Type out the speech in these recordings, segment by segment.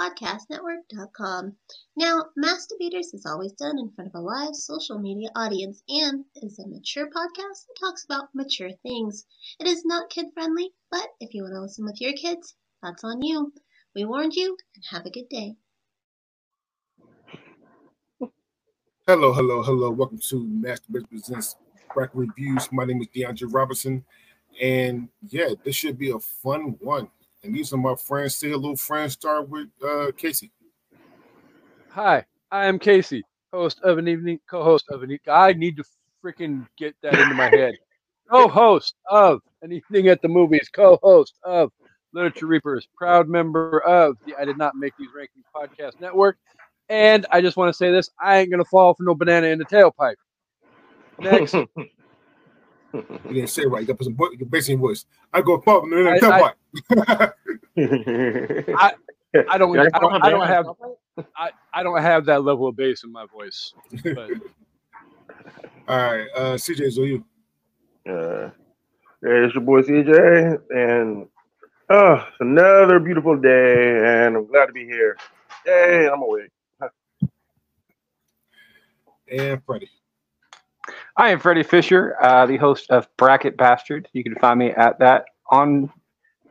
podcastnetwork.com. Now, Mass Debaters is always done in front of a live social media audience and is a mature podcast that talks about mature things. It is not kid friendly, but if you want to listen with your kids, that's on you. We warned you, and have a good day. Hello, hello, hello. Welcome to Mass Debaters Presents Bracket Reviews. My name is DeAndre Robinson, and yeah, this should be a fun one. And these are my friends. Say hello, friends. Start with uh, Casey. Hi, I am Casey, host of an evening, co-host of an. E- I need to freaking get that into my head. Co-host of an evening at the movies. Co-host of Literature Reapers. Proud member of the I Did Not Make These Rankings podcast network. And I just want to say this: I ain't gonna fall for no banana in the tailpipe. Next, You didn't say it right. You got to put some vo- your bass in your voice. I go pop and then I- come I- back. I don't, I don't, I don't have, I, I don't have that level of bass in my voice. But All right, uh, CJ, so you. Uh, hey, it's your boy CJ, and oh, it's another beautiful day, and I'm glad to be here. Yay, I'm awake. and Freddie. I am Freddie Fisher, uh, the host of Bracket Bastard. You can find me at that on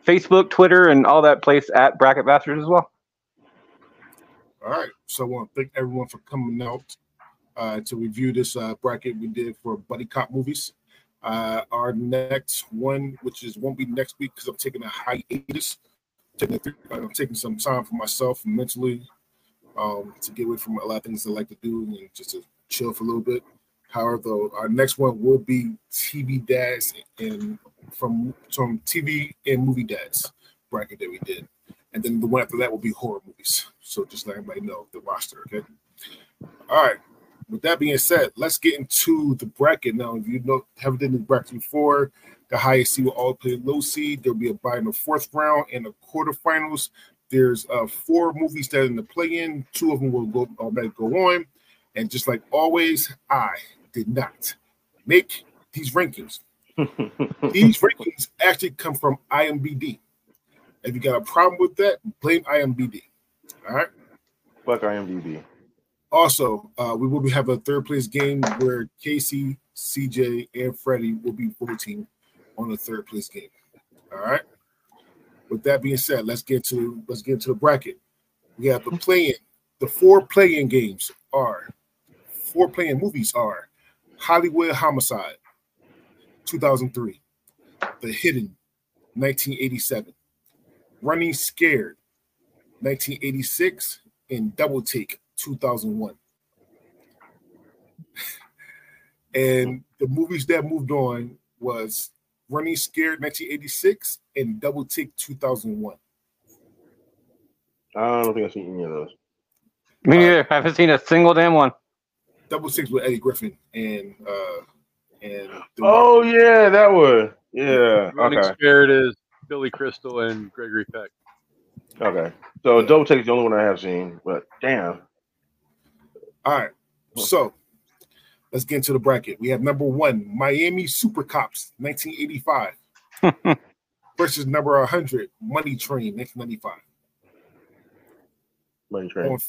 Facebook, Twitter, and all that place at Bracket Bastard as well. All right, so I want to thank everyone for coming out uh, to review this uh, bracket we did for buddy cop movies. Uh, our next one, which is won't be next week because I'm taking a hiatus. Taking I'm taking some time for myself mentally um, to get away from a lot of things I like to do and just to chill for a little bit. However, our next one will be TV dads and from from TV and movie dads bracket that we did, and then the one after that will be horror movies. So just let everybody know the roster, okay? All right. With that being said, let's get into the bracket now. If you know haven't done the bracket before, the highest seed will all play low seed. There'll be a bye in the fourth round and the quarterfinals. There's uh, four movies that are in the play-in. Two of them will go automatically go on. And just like always, I did not make these rankings. These rankings actually come from IMBD. If you got a problem with that, blame IMBD. All right. Fuck IMDb. Also, uh, we will be have a third place game where Casey, CJ, and Freddie will be voting on the third place game. All right. With that being said, let's get to let's get into the bracket. We have the playing. The four playing games are four playing movies are Hollywood Homicide, 2003, The Hidden, 1987, Running Scared, 1986, and Double Take, 2001. and the movies that moved on was Running Scared, 1986, and Double Take, 2001. I don't think I've seen any of those. Me neither. I haven't seen a single damn one. Double Six with Eddie Griffin and uh and the- Oh yeah, that was yeah. Running Okay, Scared is Billy Crystal and Gregory Peck. okay. So Double Take is the only one I have seen, but damn. All right. So let's get into the bracket. We have number one, Miami Super Cops, 1985, versus number 100, Money Train, 1995. Money Train. On,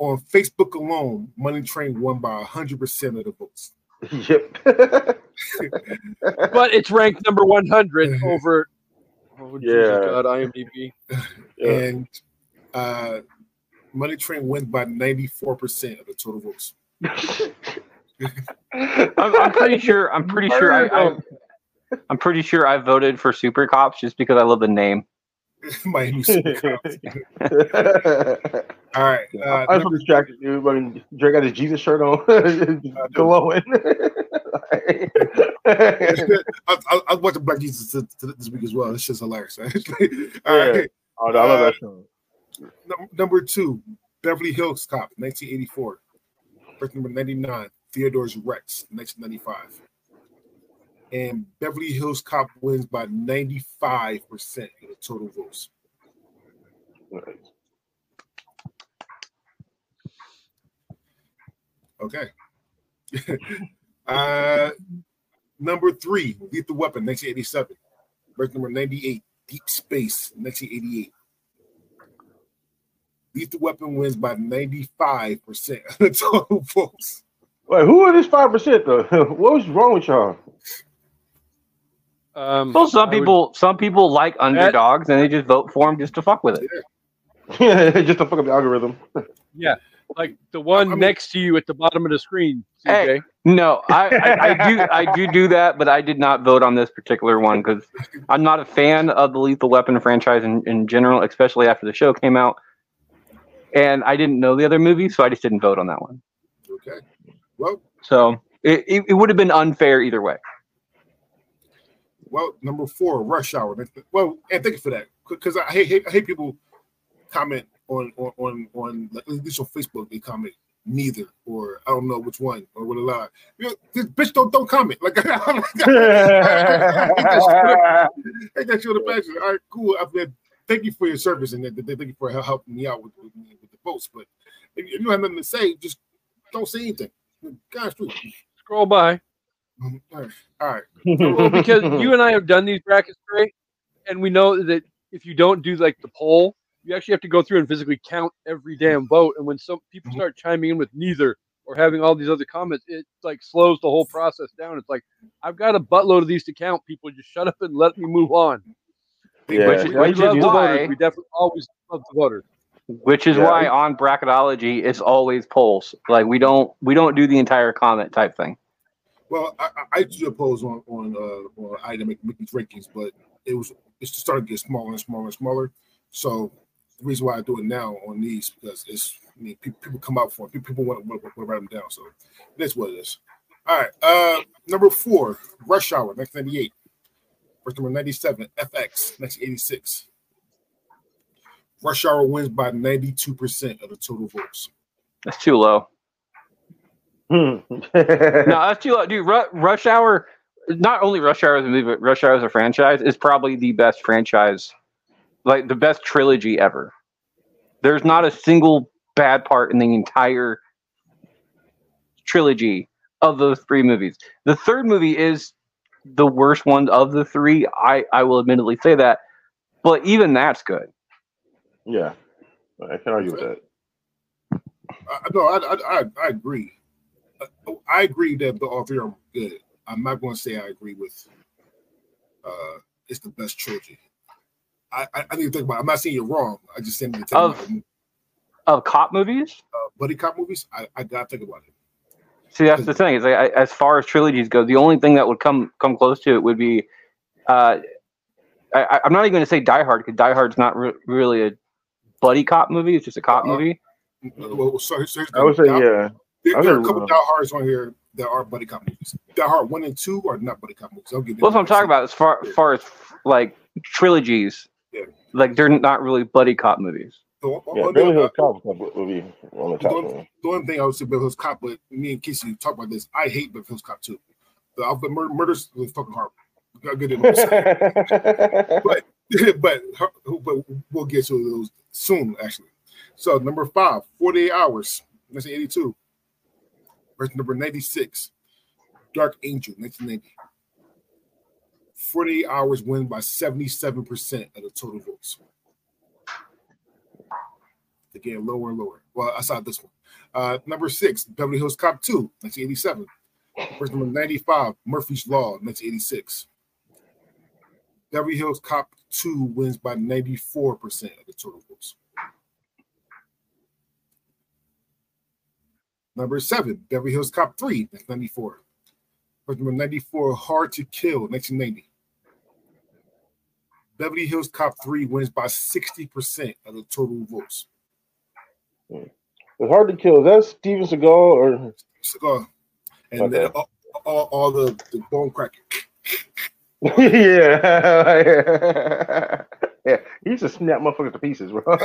on Facebook alone, Money Train won by 100% of the votes. yep. But it's ranked number 100 over. Oh, Yeah. God, IMDb. Yeah. And uh, Money Train wins by 94% of the total votes. I'm, I'm pretty sure. I'm pretty sure. I, I, I'm pretty sure I voted for Super Cops just because I love the name. Miami Super Cops. All right. Uh, I was so distracted, dude. I mean, Drake got his Jesus shirt on, glowing. I, I, I watching Black Jesus th- th- this week as well. It's just hilarious. Right? All right. oh, I love that show. Num- Number two, Beverly Hills Cop, 1984. First number 99, Theodore's Rex, 1995. And Beverly Hills Cop wins by 95% of the total votes. Okay. uh, number three, Lethal Weapon, 1987. Verse number 98, Deep Space, 1988. Lethal Weapon wins by 95% of the total votes. Wait, who are these five percent though? what was wrong with y'all? Um, So some I would- people, some people like underdogs, and they just vote for them just to fuck with it. Yeah. just to fuck up the algorithm. Like the one I mean- next to you at the bottom of the screen. Hey. No, I, I, I do, I do do that, but I did not vote on this particular one because I'm not a fan of the Lethal Weapon franchise in, in general, especially after the show came out. And I didn't know the other movies, so I just didn't vote on that one. Okay. Well, So it, it, it would have been unfair either way. well, number four, Rush Hour. Well, and thank you for that. Because I hate, hate I hate people comment on on on, on like, at least on Facebook, they comment neither or I don't know which one or what a lie. You know, this bitch don't don't comment. Like I'm like, Hey, that's your passion. All right, cool. I mean, thank you for your service and th- th- thank you for helping me out with, with, with the votes. But if you don't have nothing to say, just don't say anything. Gosh, true. Scroll by. Mm-hmm. All right, all right. Well, because you and I have done these brackets great, and we know that if you don't do like the poll, you actually have to go through and physically count every damn vote. And when some people Mhm. start chiming in with neither or having all these other comments, it like slows the whole process down. It's like I've got a buttload of these to count. People just shut up and let me move on. Yeah. Which is- we, we which is love the why- voters. We definitely always love the voters. Which is Yeah. why on bracketology it's always polls. Like we don't we don't do the entire comment type thing. Well, I, I- I do oppose on on uh on I to make, make these rankings, but it was it's started to get smaller and smaller and smaller. So the reason why I do it now on these because it's I mean people, people come out for it. People, people want, want, want to write them down. So that's what it is. All right. Uh number four, Rush Hour, 1998. Verse number 97, FX, 1986. Rush Hour wins by 92% of the total votes. That's too low. Hmm. no, that's too low, dude. Ru- Rush Hour, not only Rush Hour as a movie, but Rush Hour as a franchise is probably the best franchise, like the best trilogy ever. There's not a single bad part in the entire trilogy of those three movies. The third movie is the worst one of the three. I I will admittedly say that, but even that's good. yeah, I can't argue with that. I, no, I, I, I, I agree. Uh, I agree that the all three are good. I'm not going to say I agree with. Uh, it's the best trilogy. I, I, I need to think about. It. I'm not saying you're wrong. I just saying to tell Of- you, Of cop movies, uh, buddy cop movies. I, I gotta think about it. See, that's the thing. Is like, I, as far as trilogies go, the only thing that would come come close to it would be, uh, I, I'm not even going to say Die Hard because Die Hard's not re- really a buddy cop movie. It's just a cop Uh-uh. movie. Well, so, so here's the I would say thing. yeah. There, there are a would, couple uh, Die Hards on here that are buddy cop movies. Die Hard one and two are not buddy cop movies. I'll give you. Well, that's what I'm talking about. As far as far as like trilogies, Yeah. like they're not really buddy cop movies. The, one- Yeah, Beverly Hills uh, Cop will be on the top Don't- one. the only thing I would say Beverly Hills Cop, but me and Casey talk about this. I hate Beverly Hills Cop too. The Alphabet murder, murders was fucking horrible. Got good in but but but we'll get to those soon, actually. So number five, 48 hours, 1982. Verse number 96, Dark Angel, 1990. 48 hours win by 77% of the total votes. They're lower and lower. Well, aside this one. Uh, number six, Beverly Hills Cop 2, 1987. Verse number 95, Murphy's Law, 1986. Beverly Hills Cop 2 wins by 94% of the total votes. Number seven, Beverly Hills Cop 3, 1994. Verse number 94, Hard to Kill, 1990. Beverly Hills Cop 3 wins by 60% of the total votes. It's hard to kill. Is that Steven Seagal or Seagal? And Okay. then all, all, all the, the bone cracking. yeah. yeah. He used to snap motherfuckers to pieces, bro.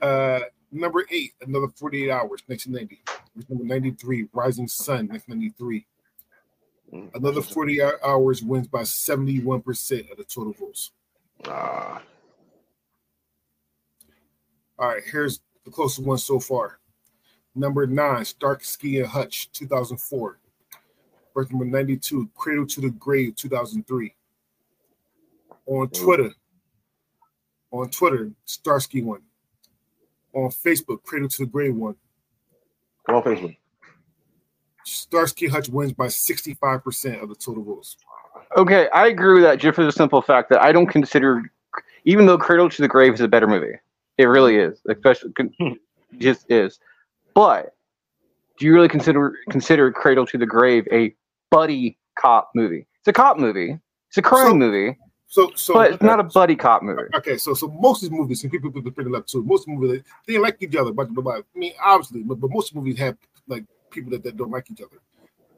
Uh, number eight, another 48 hours, 1990. Verse Number 93, Rising Sun, 1993. Mm, Another 40 hours wins by 71% of the total votes. Ah, All right, here's the closest one so far. Number nine, Starsky and Hutch, 2004. Birth number 92, Cradle to the Grave, 2003. On Twitter, on Twitter, Starsky one. On Facebook, Cradle to the Grave one. go on Facebook. Starsky and Hutch wins by 65% of the total votes. Okay, I agree with that just for the simple fact that I don't consider, even though Cradle to the Grave is a better movie, it really is, especially hmm. just is. But do you really consider consider Cradle to the Grave a buddy cop movie? It's a cop movie. It's a crime So- movie, So, so but it's not a buddy cop movie. Okay, so so most of these movies, and people people bring it up too. Most of the movies they, they like each other, but, but, but I mean, obviously, but, but most movies have like people that, that don't like each other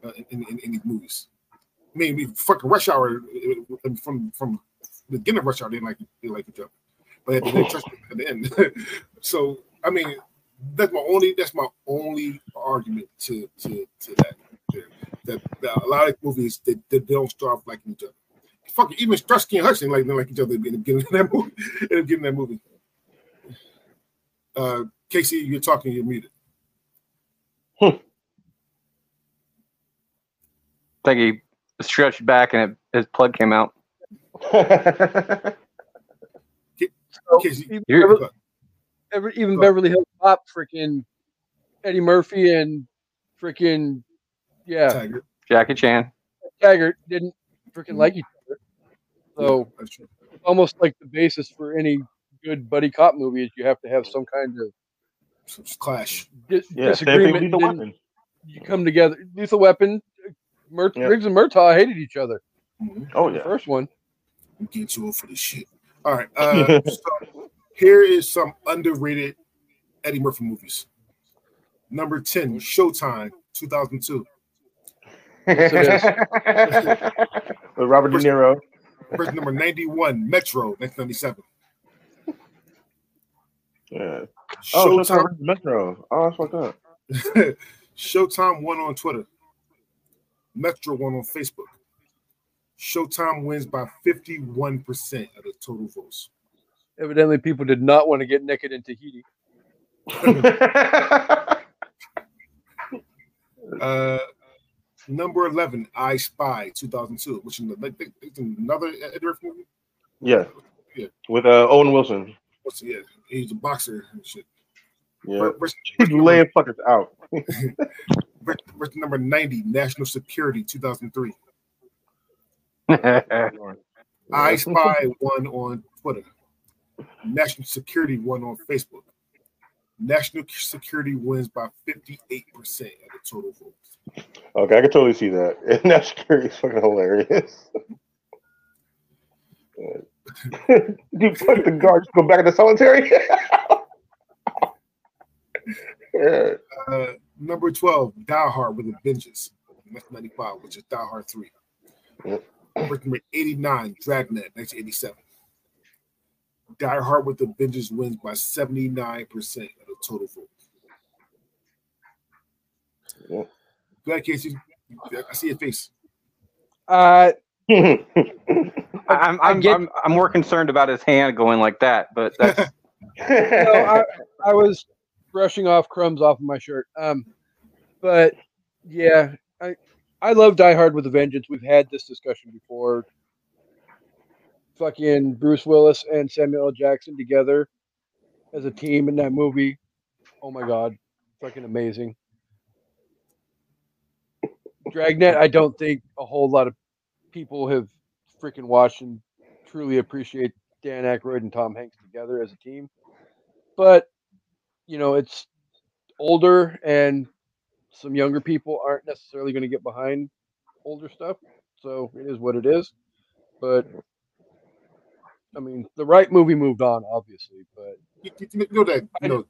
uh, in, in, in these movies. I mean, we- fucking Rush Hour uh, uh, from from the beginning of Rush Hour, they didn't like they like each other, but at the, at the end. so I mean, that's my only that's my only argument to to to that. That, that a lot of movies they, they don't start off liking each other fucking even Starsky and didn't like, didn't like each other in the beginning of that movie. In the beginning of that movie. Uh, Casey, you're talking. You're muted. I think he stretched back and it, his plug came out. Casey, Even, Beverly, Ever- even Beverly Hills Cop, freaking Eddie Murphy and freaking yeah, Tiger. Jackie Chan. Taggart didn't freaking like each other. So That's true. it's almost like the basis for any good buddy cop movie is you have to have some kind of So it's clash. dis- yeah, same thing with disagreement. Lethal and then Weapon. You come together. Lethal Weapon, Mur- Yeah. Riggs and Murtaugh hated each other. Mhm. Oh The yeah. first one. I'm getting too old for this shit. All right. Uh, so here is some underrated Eddie Murphy movies. Number 10, Showtime, 2002. Yes, With Robert De Niro. Version number 91, Metro, 1997. Yeah. Oh, Showtime, Showtime Metro. Oh, that's fucked up. Showtime won on Twitter. Metro won on Facebook. Showtime wins by 51% of the total votes. Evidently, people did not want to get naked in Tahiti. Uh, number 11, I Spy, 2002, which is another, it's another Eddie Murphy movie. yeah. Yeah. With uh, Owen Wilson. What's yeah, he's a boxer and shit. Yeah. Verse, He's laying fuckers out. verse, verse number 90, National Security, 2003. I Spy won on Twitter. National Security won on Facebook. National Security wins by 58% of the total votes. Okay, I can totally see that. And that scary is fucking hilarious. you fuck the guards go back into solitary. yeah. Uh, number 12, Die Hard with a Vengeance, 1995, which is Die Hard 3. Yep. Number 89, Dragnet, 1987. Die Hard with a Vengeance wins by 79% of the total vote. Yep. Go ahead, Casey. I see your face. Uh, I'm, I'm, I get- I'm, I'm more concerned about his hand going like that, but that's no, I, I was brushing off crumbs off of my shirt. Um, but yeah, I I love Die Hard with a Vengeance. We've had this discussion before. Fucking Bruce Willis and Samuel L. Jackson together as a team in that movie. Oh my god, fucking amazing. Dragnet, I don't think a whole lot of people have freaking watched and truly appreciate Dan Aykroyd and Tom Hanks together as a team. But you know, it's older and some younger people aren't necessarily going to get behind older stuff. So it is what it is. But I mean, the right movie moved on, obviously. But You, you- you know that you know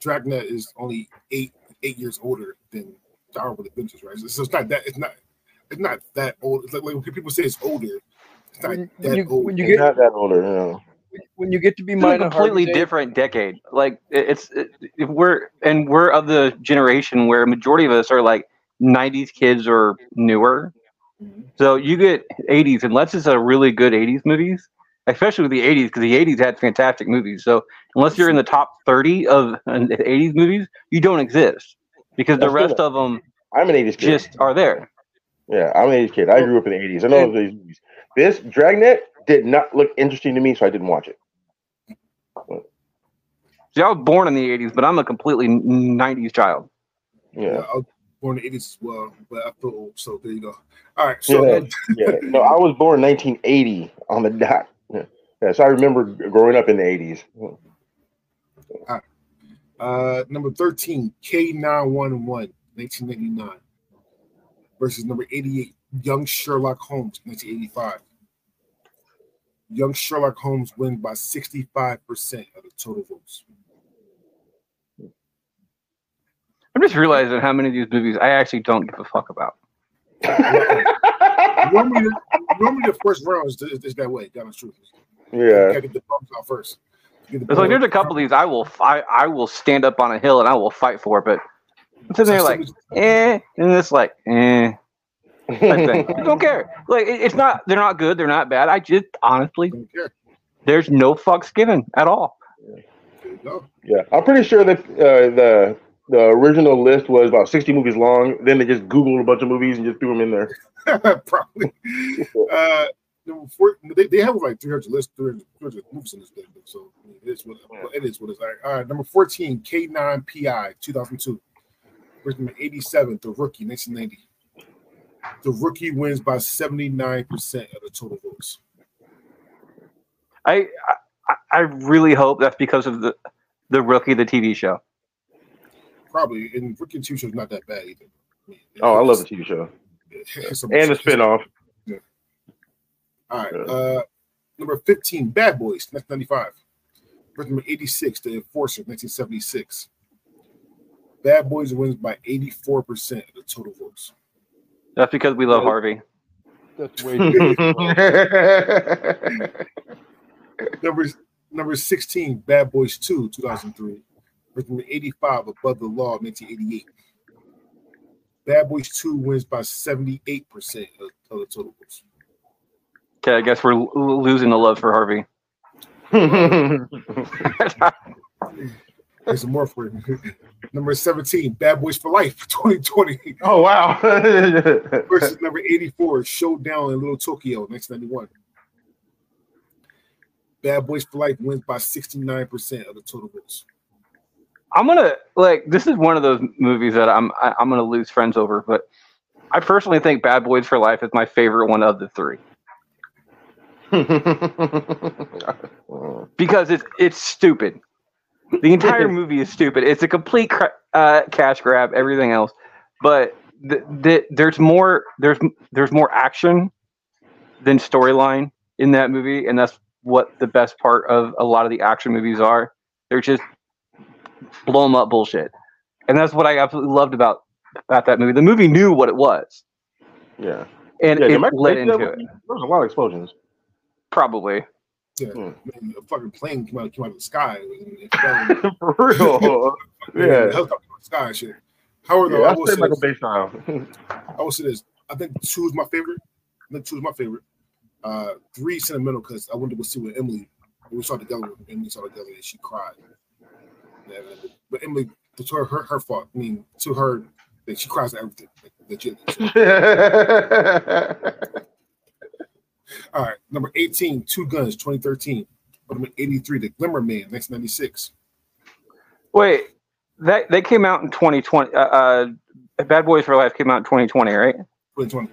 Dragnet is only eight eight years older than Die Hard with a right? So it's not that it's not it's not that old. It's like, like when people say it's older, it's not when, that when you old. when you He's get not that older, you know. When you get to be it's a completely different decade. Like it's it, if we're and we're of the generation where majority of us are like '90s kids or newer. So you get 80s, unless it's a really good 80s movies, especially with the 80s, because the 80s had fantastic movies. So unless you're in the top 30 of uh, 80s movies, you don't exist because the rest good. of them I'm an 80s kid. just are there. yeah, I'm an 80s kid. I grew up in the 80s. I know these movies. This Dragnet did not look interesting to me, so I didn't watch it. See, I was born in the 80s, but I'm a completely 90s child. Yeah, Yeah. I was born in the 80s as well, but I feel old, so there you go. All right, so Yeah, yeah. No, I was born 1980 on the dot. Yeah. yeah, so I remember growing up in the 80s. uh, number 13, K911, 1989, versus number 88, Young Sherlock Holmes, 1985. Young Sherlock Holmes wins by 65% of the total votes. I'm just realizing how many of these movies I actually don't give a fuck about. normally, normally the first round is, is, is that way. God's truth. Yeah. gotta get the bumps out first. The It's like there's a couple of these I will I, I will stand up on a hill and I will fight for, but I'm sitting there like eh, and it's like eh. Type thing. I don't care. Like it's not they're not good, they're not bad. I just honestly there's no fucks given at all. There. Yeah, I'm pretty sure that uh, the the original list was about 60 movies long. Then they just Googled a bunch of movies and just threw them in there. Probably. Uh, number four, they, they have like 300 lists, 300, 300 movies in this thing, so it is what it is. What it's like. All right, number 14, K9PI, 2002. Versus number 87, The Rookie, 1990. The Rookie wins by 79% of the total votes. I, I I really hope that's because of the the rookie, the TV show. Probably, and Rookie TV show is not that bad either. I mean, Oh, I love the TV show a- and the spinoff. All right. Yeah. Uh, number 15, Bad Boys, 1995. Versus number 86, The Enforcer, 1976. Bad Boys wins by 84% of the total votes. That's because we love Yeah. Harvey. That's way too Number, number 16, Bad Boys 2, 2003. Versus number 85, Above the Law, 1988. Bad Boys 2 wins by 78% of, of the total votes. Okay, I guess we're l- losing the love for Harvey. There's more for you. number 17, Bad Boys for Life, 2020. oh wow! versus number 84, Showdown in Little Tokyo, 1991. Bad Boys for Life wins by 69% of the total votes. I'm gonna like this is one of those movies that I'm I, I'm gonna lose friends over, but I personally think Bad Boys for Life is my favorite one of the three because it's it's stupid. The entire movie is stupid. It's a complete cra- uh, cash grab. Everything else, but th- th- there's more there's there's more action than storyline in that movie, and that's what the best part of a lot of the action movies are. They're just blow 'em up bullshit, and that's what I absolutely loved about about that movie. The movie knew what it was, yeah, and yeah. it led into it. There was a lot of explosions. Probably. Yeah, Hmm. man, a fucking plane came out, came out of the sky. For real. yeah, helicopter out of the sky shit. However, yeah, I I will say Michael this, Bay style. I will say this. I think two is my favorite. I think two is my favorite. Uh, three sentimental because I went to go see with Emily. We saw together. Emily saw together and she cried. Yeah, but Emily, to her, her, her fault. I mean, to her, that she cries at everything. Like, legit. All right, number 18, Two Guns, 2013. Number 83, The Glimmer Man, 1996. Wait, that they came out in 2020. Uh, uh, Bad Boys for Life came out in 2020, right? 2020.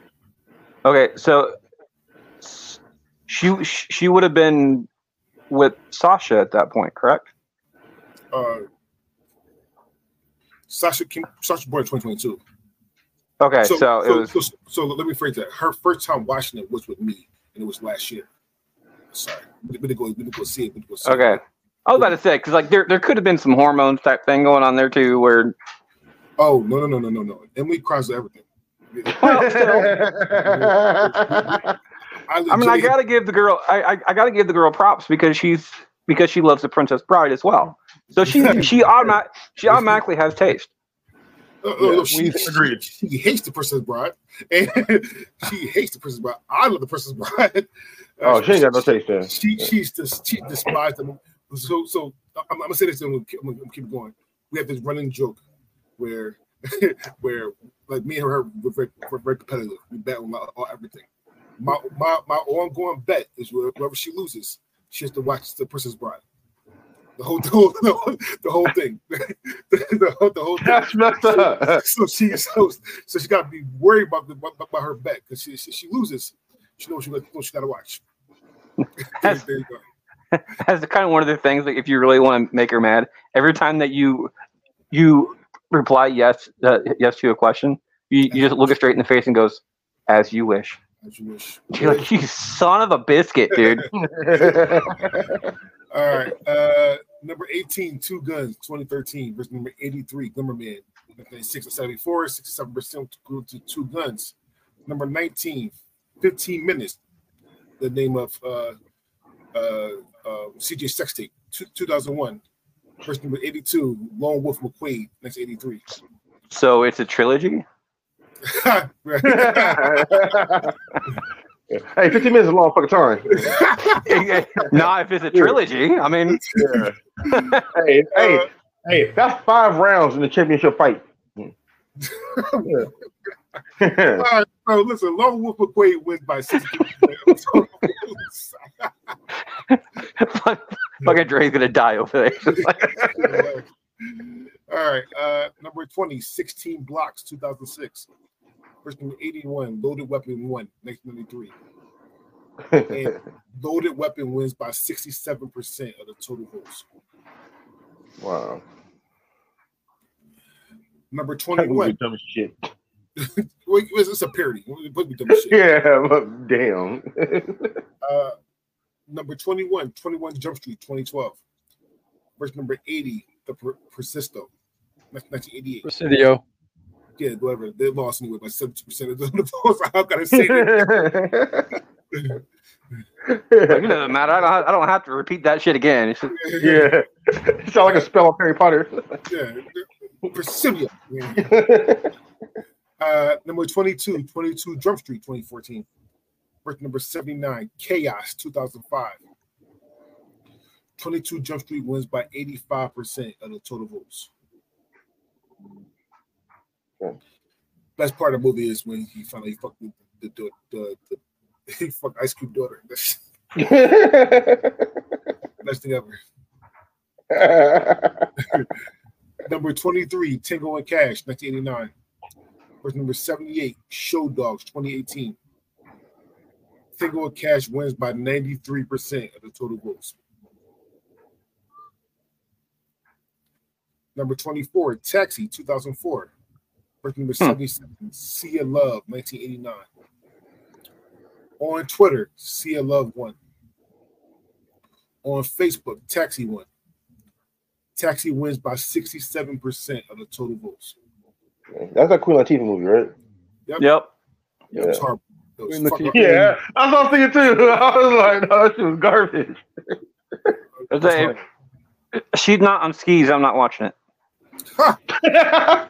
Okay, so she she would have been with Sasha at that point, correct? Uh, Sasha came, Sasha born in 2022. Okay, so, it was so, so let me phrase that. Her first time watching it was with me, and it was last year. Sorry, we didn't go, we go see it. We didn't go see okay. It. I was about to say because like there there could have been some hormones type thing going on there too, where Oh no no no no no no! Emily cries everything. I, I mean, I gotta give the girl, I, I, I gotta give the girl props because she's because she loves the Princess Bride as well. So she she automatic she automatically has taste. Uh, Yeah, no, she, we she- agreed. She, hates the Princess Bride, and she hates the Princess Bride. I love the Princess Bride. Uh, Oh, she ain't got no taste there. She she's just she despised them. So so I'm, I'm gonna say this and we'll keep, I'm gonna keep going. We have this running joke where where like me and her we're very, we're very competitive. We bet on, on everything. My my my ongoing bet is whoever she loses, she has to watch the Princess Bride. The whole the whole, the whole, the whole thing. the, whole, the whole thing. That's messed up. So she so, so she got to be worried about the about, about her bet because she, she she loses. She knows she got she got to watch. there, there you go. That's kind of one of the things. Like, if you really want to make her mad, every time that you you reply yes uh, yes to a question, you, you just look her straight in the face and goes, "As you wish." As you wish. You're like, "You son of a biscuit, dude." All right. Uh, number 18, Two Guns, 2013, versus number 83, Glimmerman, 6 and 74, 67% grew to Two Guns. Number 19, 15 Minutes, the name of uh, uh, uh, CJ Sextape, two- 2001. Versus number 82, Lone Wolf McQuaid, 1983. so it's a trilogy. hey, 15 minutes is a long fucking time. Not if it's a trilogy. I mean, Yeah. hey, hey, hey, that's five rounds in the championship fight. Yeah. All right, so listen, Lone Wolf McQuaid wins by 62 fucking Dre's gonna die over there. All right. Uh, number 20, 16 blocks, 2006. First number 81, Loaded Weapon 1, 1993. And Loaded Weapon wins by 67% of the total votes. wow. Number 21, dumb as shit. it's it's a parody. Dumb shit. Yeah, but damn. Uh, number 21, 21 Jump Street, 2012. Verse number 80, The Per- Persisto, 1988. Presidio. Yeah, whatever. They lost anyway by 70% of the votes. How can I say that? Like, it doesn't matter. I don't, I don't have to repeat that shit again. It's just- yeah. It sounds like a spell of Harry Potter. Yeah. Persidia. Yeah. Uh, number 22, 22 Drum Street, 2014. Verse number 79, Chaos, 2005. 22 Jump Street wins by 85% of the total votes. Yeah. Best part of the movie is when he finally fucked with the, the, the, the, he fucked Ice Cube daughter. That's the best thing ever. Number 23, Tango and Cash, 1989. Verse number 78, Show Dogs, 2018. Tango and Cash wins by 93% of the total votes. Number 24, Taxi, 2004. Verse number hmm. 77, Sea of Love, 1989. On Twitter, Sea of Love won. On Facebook, Taxi won. Taxi wins by 67% of the total votes. That's a Queen Latifah movie, right? Yep. It Yeah. was horrible. It was Queen. Yeah, I was thinking too. I was like, no, that shit was garbage. It's a- she's not on skis. I'm not watching it.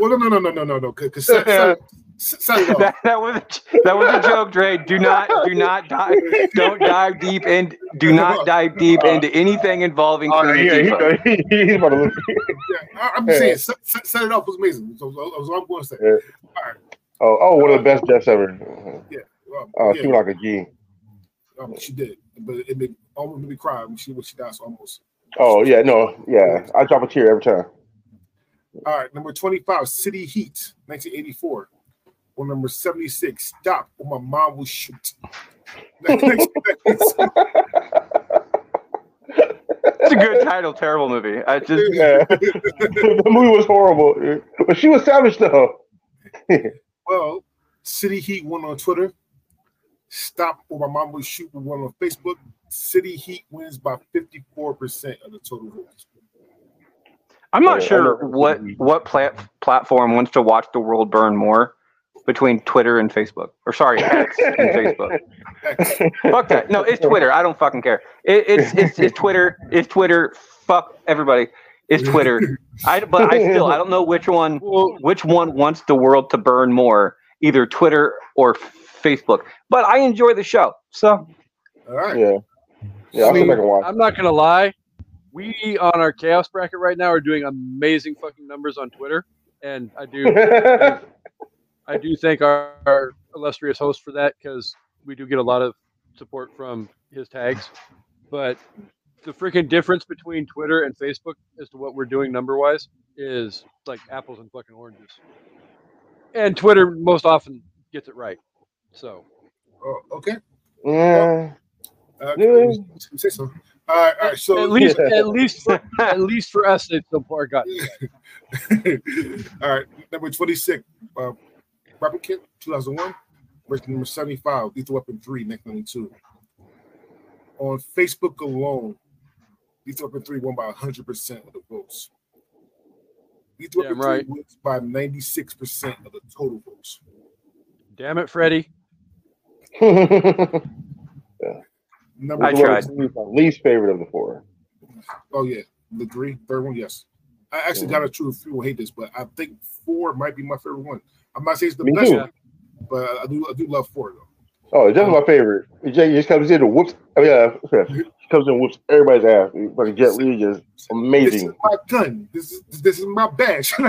Well, no, no, no, no, no, no, no. Because set, set, set it. That, that was a, that was a joke, Dre. Do not do not dive don't dive deep in do not dive deep into anything involving oh, yeah, Latifah. he, he, he's about to look. Yeah, I, I'm just saying, set, set, set it off was amazing. So, so that's I'm going to say. Yeah. All right. Oh, oh, one of the best deaths ever. Well, Oh, yeah, she was like a G. um, she did, but it made almost made me cry when she when she died. So almost. Oh yeah, no, yeah. I drop a tear every time. All right, number 25, City Heat, 1984. Or number 76, Stop, or my mom will shoot. It's a good title, terrible movie. I just Yeah. the movie was horrible, but she was savage though. well, City Heat won on Twitter. Stop, or my mom will shoot won on Facebook. City Heat wins by 54% of the total votes. I'm not oh, Yeah, sure know. what what plat- platform wants to watch the world burn more between Twitter and Facebook. Or sorry, X and Facebook. Fuck that. No, it's Twitter. I don't fucking care. It, it's, it's it's Twitter. It's Twitter. Fuck everybody. It's Twitter. I but I still I don't know which one which one wants the world to burn more, either Twitter or Facebook. But I enjoy the show. So All right. Yeah. Yeah, I'll I mean, sit back and watch. I'm not gonna lie. We on our chaos bracket right now are doing amazing fucking numbers on Twitter, and I do I do thank our, our illustrious host for that because we do get a lot of support from his tags. But the freaking difference between Twitter and Facebook as to what we're doing number wise is like apples and fucking oranges. And Twitter most often gets it right. So Oh, okay. yeah. Uh, Yeah. Say so. All right. All right. So at least Yeah. at least for, at least for us it's so far got All right, number 26, uh, Rapper Kid, 2001, versus number 75, Lethal Weapon 3, 1992. On Facebook alone, Lethal Weapon 3 won by 100% of the votes. Lethal Damn Weapon 3 right. wins by 96% of the total votes. damn it, Freddie. Number I tried. My least favorite of the four. Oh, yeah, the three, third one, yes. I actually got a true few will hate this, but I think four might be my favorite one. I'm not saying it's the Me best too. one, but I do I do love four though. Oh, it's definitely my favorite. Jay just comes in and whoops. Oh yeah, he comes in and whoops everybody's ass. But Jet Li is just amazing. This is my gun. This is this is my badge. he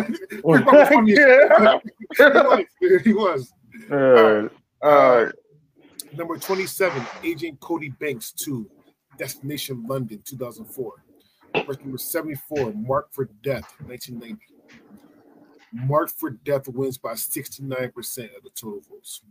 yeah. was. He was. Uh, uh, Number 27, Agent Cody Banks 2, Destination London, 2004. Verse number 74, Mark for Death, 1990. Mark for Death wins by 69% of the total votes.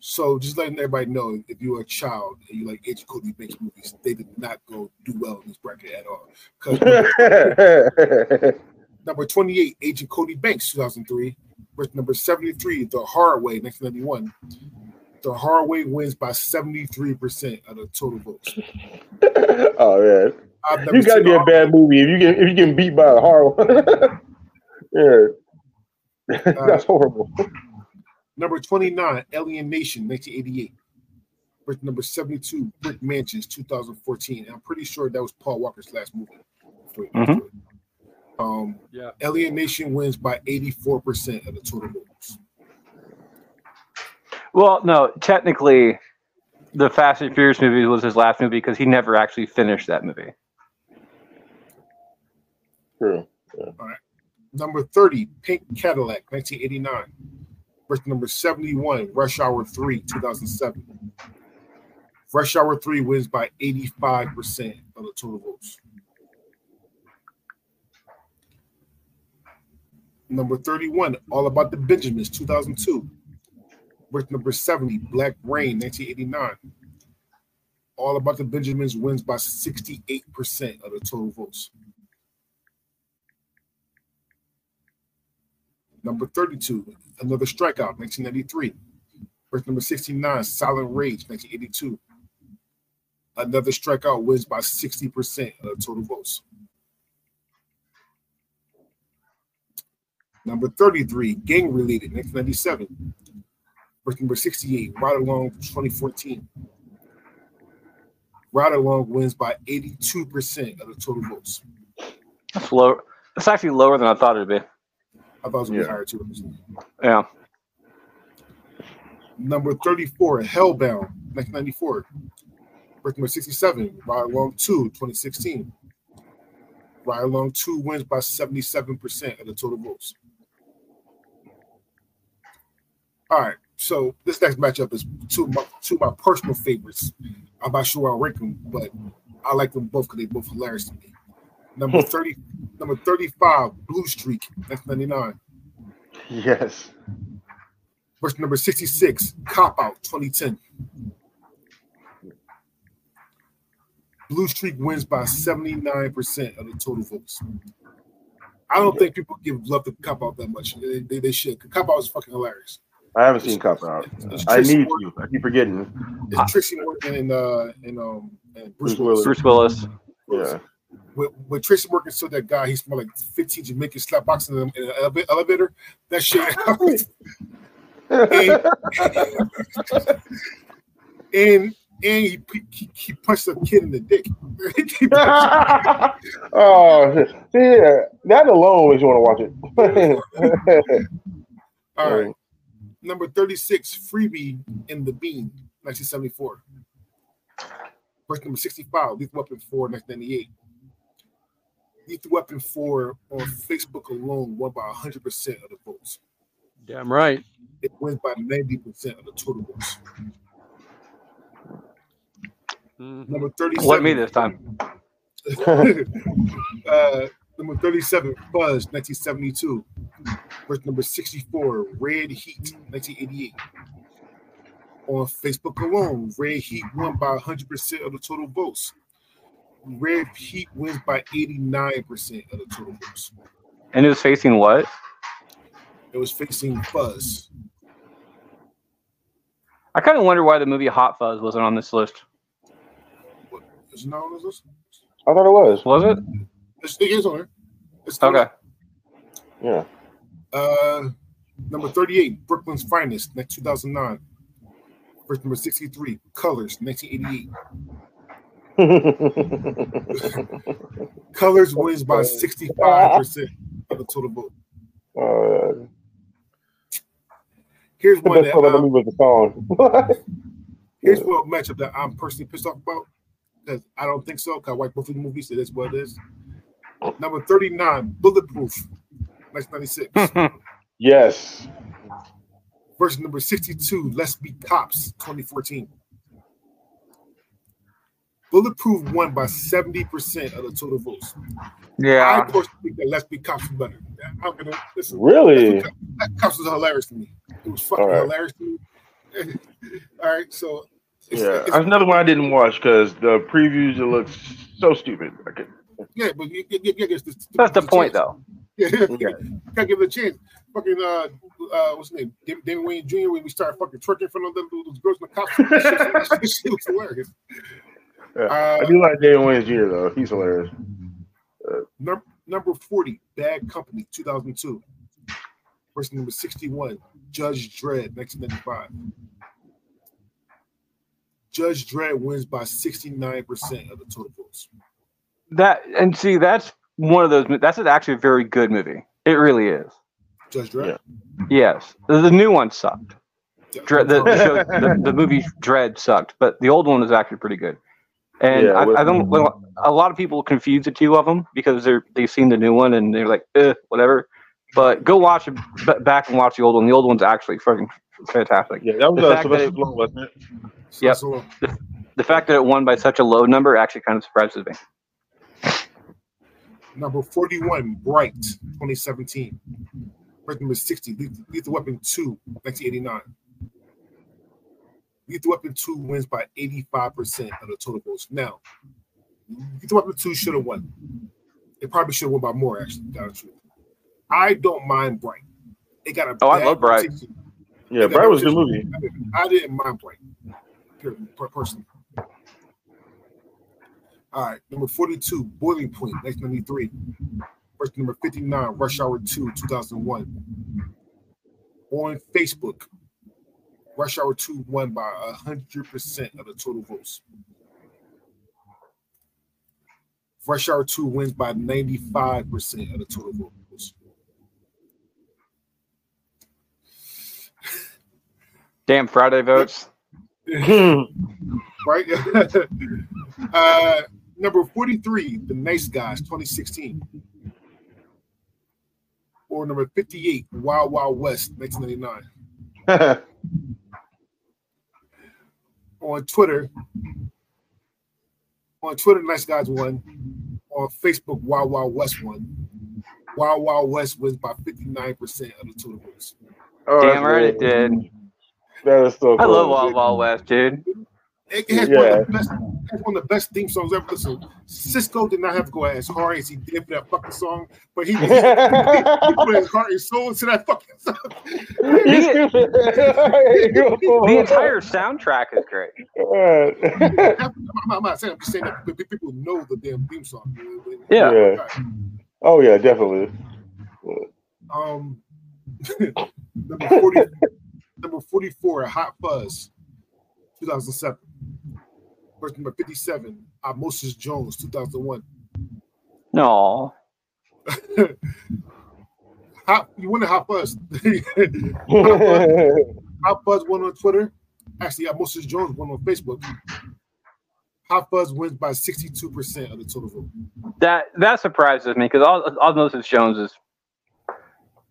So just letting everybody know, if you're a child and you like Agent Cody Banks movies, they did not go do well in this bracket at all. Because number 28, Agent Cody Banks, 2003. Verse number 73, The Hard Way, 1991. The Hard Way wins by 73% of the total votes. oh yeah, you gotta be a Hard- bad movie if you get if you get beat by a hard one. yeah, that's uh, horrible. Number 29, Alien Nation, 1988. Verse number 72, Brick Mansions, 2014. And I'm pretty sure that was Paul Walker's last movie. before he passed Mhm. away. Um, Yeah. Alien Nation wins by 84% of the total votes. well, no, technically, the Fast and Furious movie was his last movie because he never actually finished that movie. True. All right. Number 30, Pink Cadillac, 1989. Versus number 71, Rush Hour 3, 2007. Rush Hour 3 wins by 85% of the total votes. Number 31, All About the Benjamins, 2002. Verse number 70, Black Rain, 1989. All About the Benjamins wins by 68% of the total votes. Number 32, Another Stakeout, 1993. Verse number 69, Silent Rage, 1982. Another Stakeout wins by 60% of the total votes. Number 33, Gang Related, 1997. Verse number 68, Ride Along, 2014. Ride Along wins by 82% of the total votes. That's low. That's actually lower than I thought it'd be. I thought it was going to be Yeah. higher too. Yeah. Number 34, Hellbound, 1994. Verse number 67, Ride Along 2, 2016. Ride Along 2 wins by 77% of the total votes. All right, so this next matchup is two of my, two of my personal favorites. I'm not sure I'll rank them, but I like them both because they're both hilarious to me. Number 30, number 35, Blue Streak, 1999. Yes. Verse number 66, Cop Out 2010. Blue Streak wins by 79% of the total votes. I don't think people give love to Cop Out that much. They, they, they should. Cop Out is fucking hilarious. I haven't seen Cop Out. I need Morgan, to. I keep forgetting. it's Tracy Morgan and uh and um and Bruce Bruce Willis. Bruce Willis. Yeah. When, when Tracy Morgan saw that guy, he smelled like 15 Jamaicans slap boxing them in an eleva- elevator. That shit. and, and and he, he, he punched a kid in the dick. oh, see, yeah, that alone makes you want to watch it. All right. Number 36, Freebie and the Bean, 1974. Verse number 65, Lethal Weapon 4, 1998. Lethal Weapon 4 on Facebook alone won by 100% of the votes. Damn right. It wins by 90% of the total votes. Mhm. Number 37. Let me this time. uh, number 37, Fuzz, 1972. Verse number 64, Red Heat, 1988. On Facebook alone, Red Heat won by 100% of the total votes. Red Heat wins by 89% of the total votes. And it was facing what? It was facing Fuzz. I kind of wonder why the movie Hot Fuzz wasn't on this list. What, is it not on this list? I thought it was. Was it? It's, it is on there. It's still Okay. Yeah. Uh, number 38, Brooklyn's Finest, next 2009. Verse number 63, Colors, 1988. Colors wins by 65% of the total vote. uh, Here's one that part of the um, movie the song. here's what matchup that I'm personally pissed off about because I don't think so. Cause I watched both of the movies, so that's what it is. Number 39, Bulletproof, 1996. yes. Versus number 62, Let's Be Cops, 2014. Bulletproof won by 70% of the total votes. Yeah. I Yeah. personally think that Let's Be Cops was better. I'm gonna listen. Really? That Cops was hilarious to me. It was fucking All right. hilarious to me. All right, so it's- Yeah. it's- That's another one I didn't watch because the previews it looks so stupid. I could, yeah, but you, you, you, you, you, That's the point, though. Yeah, Yeah. you gotta give it a chance. Fucking uh, uh, what's his name? Dam- Damon Wayans Jr. When we started fucking twerking in front of them those girls in the cops, that shit, shit was hilarious. Yeah. Uh, I do like Daniel Wayne Jr. though. He's hilarious. Num- number 40, Bad Company, 2002. Person number 61, Judge Dredd, 1995. Judge Dredd wins by 69% of the total votes. That and see, that's one of those. mo- That's actually a very good movie. It really is. Judge Dredd? Yes, the, the new one sucked. Yeah. Dredd, the, the, show, the, the movie Dredd sucked, but the old one was actually pretty good. And Yeah, I, I don't. Well, a lot of people confuse the two of them because they're they've seen the new one and they're like, eh, whatever. But go watch it b- back and watch the old one. The old one's actually fucking fantastic. Yeah, that was The uh, fact that Sylvester it- Stallone, wasn't it? So- Yep. so, The fact that it won by such a low number actually kind of surprises me. Number 41, Bright, 2017. Person number 60, Lethal, Lethal Weapon 2, 1989. Lethal Weapon 2 wins by 85% of the total votes. Now, Lethal Weapon 2 should have won. It probably should have won by more, actually. tell the truth. I don't mind Bright. It got a Oh, I love Bright. Yeah, Bright was a good movie. I didn't, I didn't mind Bright. Personally. All right, number 42, Boiling Point, 1993. Verse number 59, Rush Hour 2, 2001. On Facebook, Rush Hour 2 won by 100% of the total votes. Rush Hour 2 wins by 95% of the total votes. Damn Friday votes. right? uh, number 43, The Nice Guys, 2016. Or number 58, Wild Wild West, 1999. On Twitter, on Twitter, Nice Guys won. On Facebook, Wild Wild West won. Wild Wild West wins by 59% of the total votes. Oh, Damn that's right it great. did. That is so cool. I love Wild Wild West, dude. It has, one of the best, it has one of the best theme songs ever. Listen, Sisqó did not have to go as hard as he did for that fucking song, but he, he, he put his heart and soul into that fucking song. The entire soundtrack is great. I'm, I'm not saying I'm just saying that people know the damn theme song. Yeah. Yeah. Oh yeah, definitely. Um, number forty, number forty-four, Hot Fuzz, two thousand seven. Verse number 57, Osmosis Jones, 2001. No. You wonder how Buzz. Hot Fuzz won on Twitter. Actually, Osmosis Jones won on Facebook. Hot Fuzz wins by 62% of the total vote. That that surprises me because Osmosis Jones is,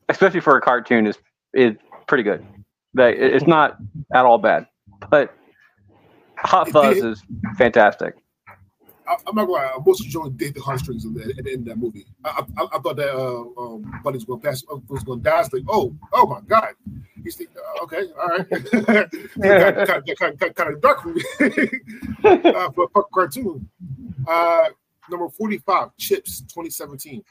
especially for a cartoon, is is pretty good. That it's not at all bad, but Hot Fuzz is fantastic. I, am not gonna lie. Osmosis Jones did the heartstrings at the, end of that movie. I, I, I thought that uh, um, Buddy's to pass, uh, was going to die. It's like, oh, oh my god. He's like, uh, okay, all right. kind, kind, kind, kind, of dark movie uh, for a cartoon. Uh, number 45, Chips, 2017.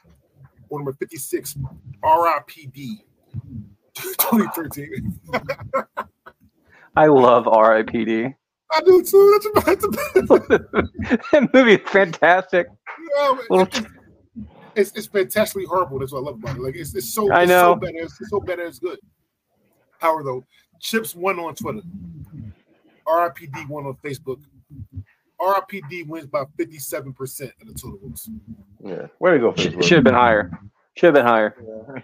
Or number 56, RIPD, 2013. I love RIPD. I do too. That's about that movie is fantastic. Yeah, it's, it's fantastically horrible. That's what I love about it. Like it's, it's so I it's know. so bad. It's so bad it's good. However, though, Chips won on Twitter. RIPD won on Facebook. RIPD wins by 57% of the total votes. Yeah. Where to go? Facebook? Should have been higher. Should have been higher.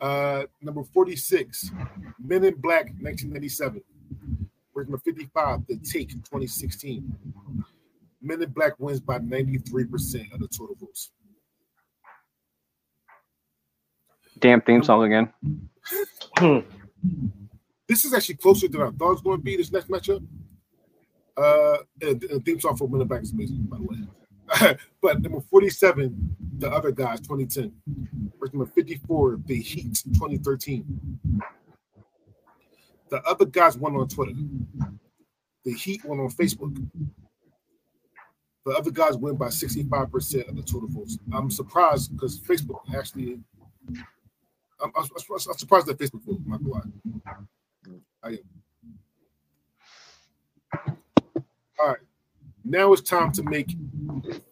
Uh, number 46, Men in Black, 1997. Where's number 55, The Take, 2016. Men in Black wins by 93% of the total votes. Damn theme song again. this is actually closer than I thought it was going to be this next matchup. Uh, the theme song for Men in Black is amazing, by the way. but number 47, The Other Guys, 2010. Verse number 54, The Heat, 2013. The other guys won on Twitter. The Heat won on Facebook. The other guys win by 65% of the total votes. I'm surprised because Facebook actually, I'm, I'm, I'm, surprised that Facebook voted. Not lie. I am. All right. Now it's time to make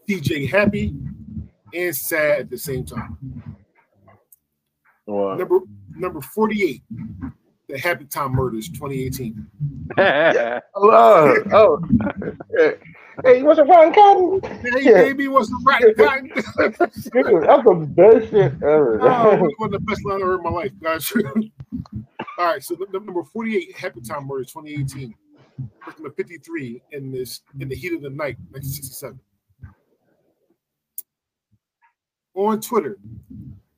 DJ happy and sad at the same time. Wow. Number number 48 the Happy Time Murders 2018. yeah. Oh, oh. Hey, what's a rotten cotton? Hey, yeah. baby, what's a rotten cotton? that's the best shit ever. Oh, one of the best lines I heard in my life, guys. All right, so number 48, Happy Time Murders 2018. Number 53 in this in the heat of the night, 1967. On Twitter,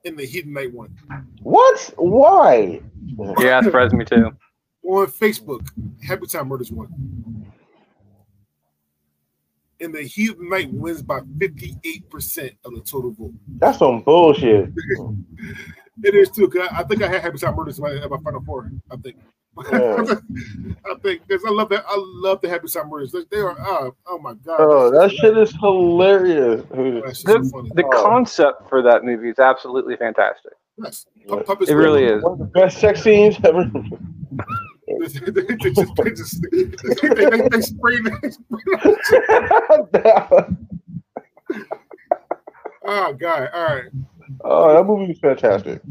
in the heat of the night one. What? Why? Yeah, it surprised me too. On Facebook, Happy Time Murders one. In the heat of the night wins by 58% of the total vote. That's some bullshit. it is too. Cause I, I think I had Happy Time Murders in my, in my final four. I think. Yeah. I think because I love that. I love the Happy Time Murders. They, they are. Uh, oh my god. Oh, that shit is hilarious. The, so the oh. concept for that movie is absolutely fantastic. Yes. it really is. One of the best sex scenes ever. they, just, they, just, they, they, they spray Oh god! All right. Oh, that movie is fantastic.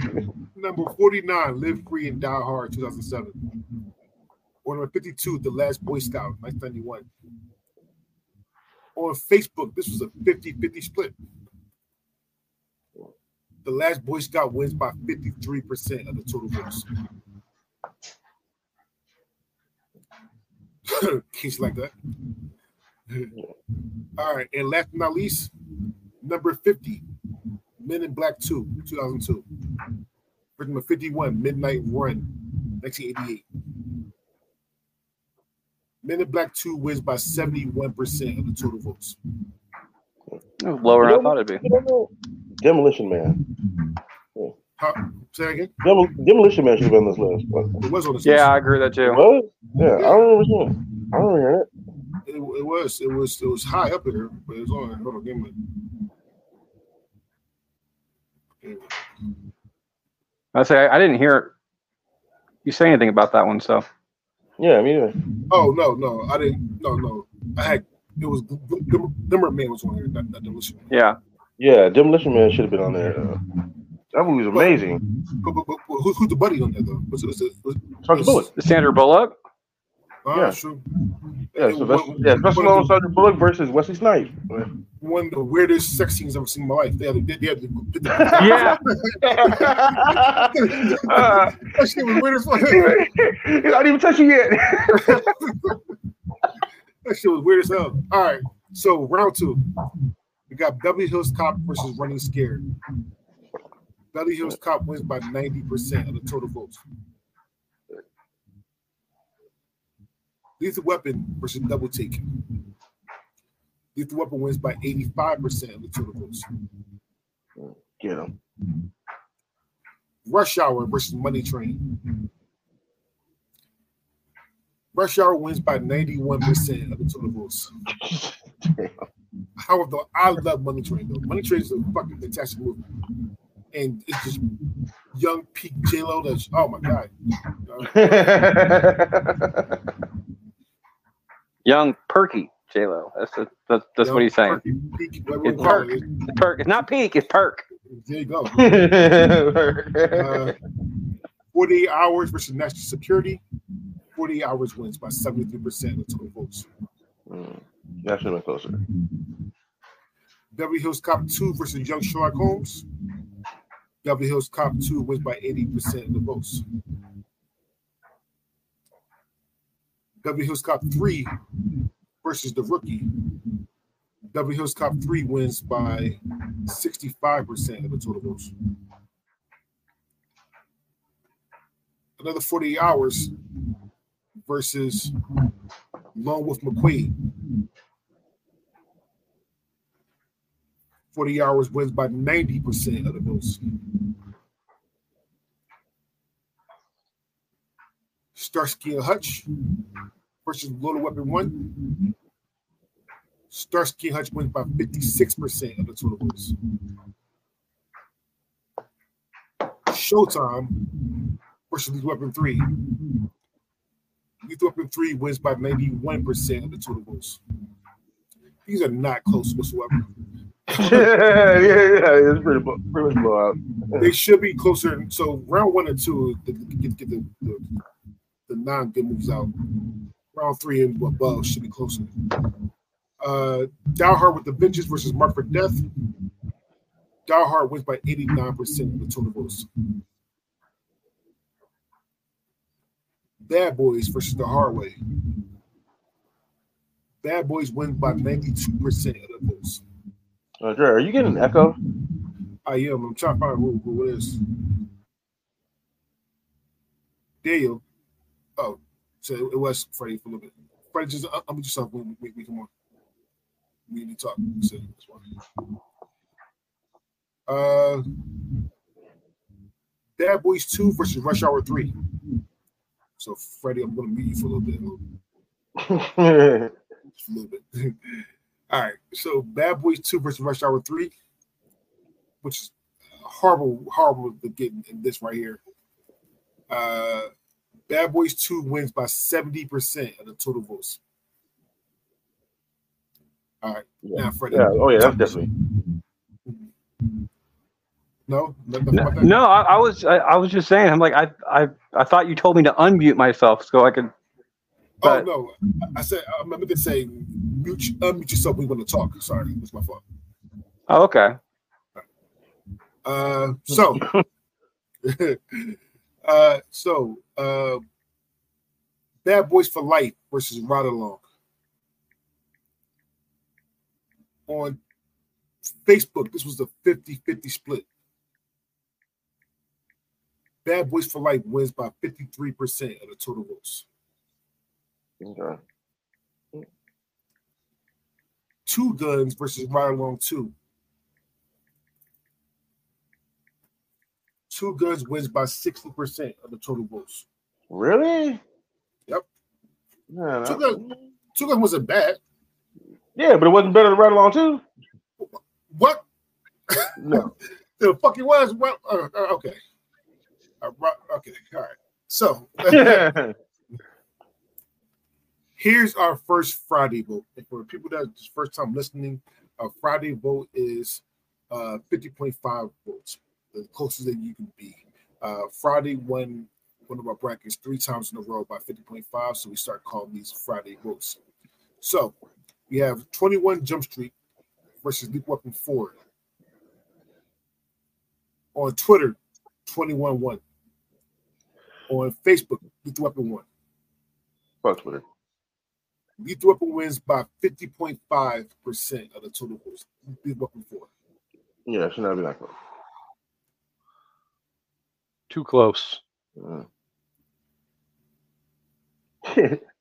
Number forty-nine, Live Free and Die Hard, two thousand seven. Or number fifty-two, The Last Boy Scout, nineteen ninety-one. On Facebook, this was a 50-50 split. The Last Boy Scout wins by fifty-three percent of the total votes. Case like that. All right, and last but not least, number 50, Men in Black 2, 2002. Number 51, Midnight Run, 1988. Men in Black 2 wins by 71% of the total votes. Lower than I thought it'd be. Demolition Man. Yeah. How, say again? Demol- Demolition Man should have been on this list. It was on this yeah, list. Yeah, I agree with that too. What? Yeah, I don't remember seeing it. I don't remember it. It, it was. It was. It was high up there, but it was on. Hold on, give me. I say I didn't hear you say anything about that one, so. Yeah, me either. Oh no, no, I didn't. No, no, I had. It was Demolition Man was on here. Not, not Demolition. Yeah. Yeah, Demolition Man should have been on there. Uh, that movie was amazing. But, but, but, but who, who's the buddy on there though? Was it, was it, was, Sandra Bullock. Sandra Bullock. Oh, yeah. sure. Yeah, Sylvester, yeah, Sylvester Stallone, Sandra Bullock versus Wesley Snipes. One of the weirdest sex scenes I've ever seen in my life. They had, they, they had the, Yeah. uh, that shit was weird as fuck. I didn't even touch you yet. That shit was weird as hell. All right, so round two, we got Beverly Hills Cop versus Running Scared. Beverly Hills Cop wins by ninety percent of the total votes. Lethal Weapon versus Double Take. Lethal Weapon wins by eighty-five percent of the total votes. Get him. Rush Hour versus Money Train. Rush Hour wins by 91% of the total votes. However, I love Money Train though. Money Train is a fucking fantastic movie. And it's just young peak J Lo that's oh my god. Young perky J Lo. That's the, that's, that's what he's saying. Peak, It's it. perk. It's perk. It's not peak. It's perk. There you go. Uh, 48 hours versus national security. Forty hours wins by 73% of the total votes. Mm, that should have been closer. Beverly Hills Cop 2 versus Young Sherlock Holmes. Beverly Hills Cop 2 wins by 80% of the votes. Beverly Hills Cop 3 versus The Rookie. Beverly Hills Cop 3 wins by 65% of the total votes. Another 48 hours versus Lone Wolf McQuaid. 40 hours wins by 90% of the votes. Starsky and Hutch versus Lethal Weapon 1. Starsky Hutch wins by 56% of the total votes. Showtime versus Lethal Weapon 3. Lethal Weapon 3 wins by 91% of the total votes. These are not close whatsoever. yeah, yeah, yeah. It's pretty, pretty much blowout. they should be closer. So round one and two, the, get, get the, the, the non good moves out. Round three and above should be closer. Uh, Die Hard with the Vengeance versus Marked for Death. Die Hard wins by 89% of the total votes. Bad Boys versus The Hard Way. Bad Boys win by 92% of the votes. Uh, Dre, are you getting an echo? I am. I'm trying to find who, who it is. Go. Oh, so it was Freddie for a little bit. Freddie, just I'm just up. We, we, come on. We need to talk. So. Uh, Bad Boys Two versus Rush Hour Three. So Freddie, I'm gonna mute you for a little bit. Just a little bit. All right. So Bad Boys 2 versus Rush Hour 3, which is horrible, horrible to get in this right here. Uh Bad Boys 2 wins by 70% of the total votes. All right. Yeah. Now, Freddie. yeah. Oh yeah, that's definitely. No? No, no I, I was I, I was just saying. I'm like I I I thought you told me to unmute myself so I could. Oh, no. I said, I meant to say, mute, unmute yourself when we want to talk. Sorry. That's my fault. Oh, okay. Uh, so, uh, so, uh, Bad Boys for Life versus Ride Along. On Facebook, this was a 50 50 split. Bad Boys for Life wins by 53% of the total votes. Okay. Two Guns versus Ride Along 2. Two Guns wins by 60% of the total votes. Really? Yep. Yeah, Two Guns, Two wasn't bad. yeah, but it wasn't better than Ride Along too. What No. the fuck it was? Well, uh, uh, okay. Uh, okay, all right. So here's our first Friday vote. And for people that first time listening, a Friday vote is uh 50.5 votes, the closest that you can be. Uh Friday won one of our brackets three times in a row by 50.5, so we start calling these Friday votes. So we have 21 Jump Street versus Lethal Weapon 4. On Twitter, 21 1. On Facebook, Lethal Weapon 1. Fuck Twitter. Lethal Weapon wins by 50.5% of the total votes. Lethal Weapon 4. Yeah, it should not be that close. Too close. Uh.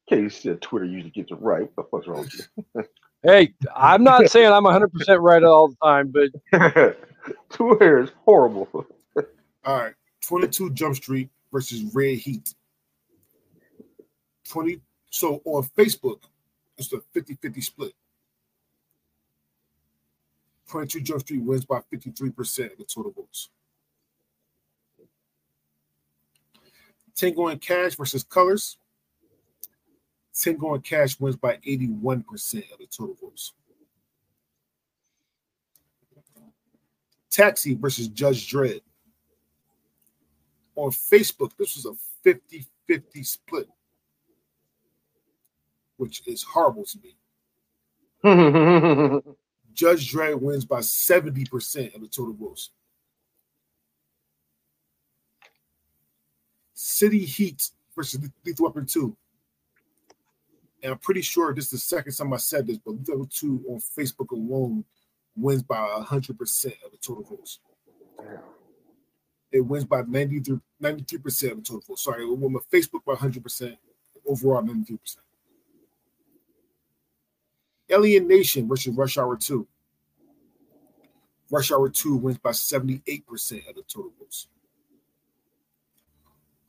Case said Twitter usually gets it right. What the fuck's wrong with you? Hey, I'm not saying I'm 100% right all the time, but? Twitter is horrible. All right. 22 Jump Street versus Red Heat. 20. So on Facebook, it's a 50 50 split. 22 Jump Street wins by 53% of the total votes. Tango and Cash versus Colors. Tango and Cash wins by 81% of the total votes. Taxi versus Judge Dredd. On Facebook, this was a 50 50 split, which is horrible to me. Judge Dredd wins by 70% of the total votes. City Heat versus Lethal Weapon 2. And I'm pretty sure this is the second time I said this, but Lethal Weapon 2 on Facebook alone wins by 100% of the total votes. It wins by 93, 93% of the total votes. Sorry, it won by Facebook by 100%, overall 93%. Alien Nation versus Rush Hour 2. Rush Hour 2 wins by 78% of the total votes.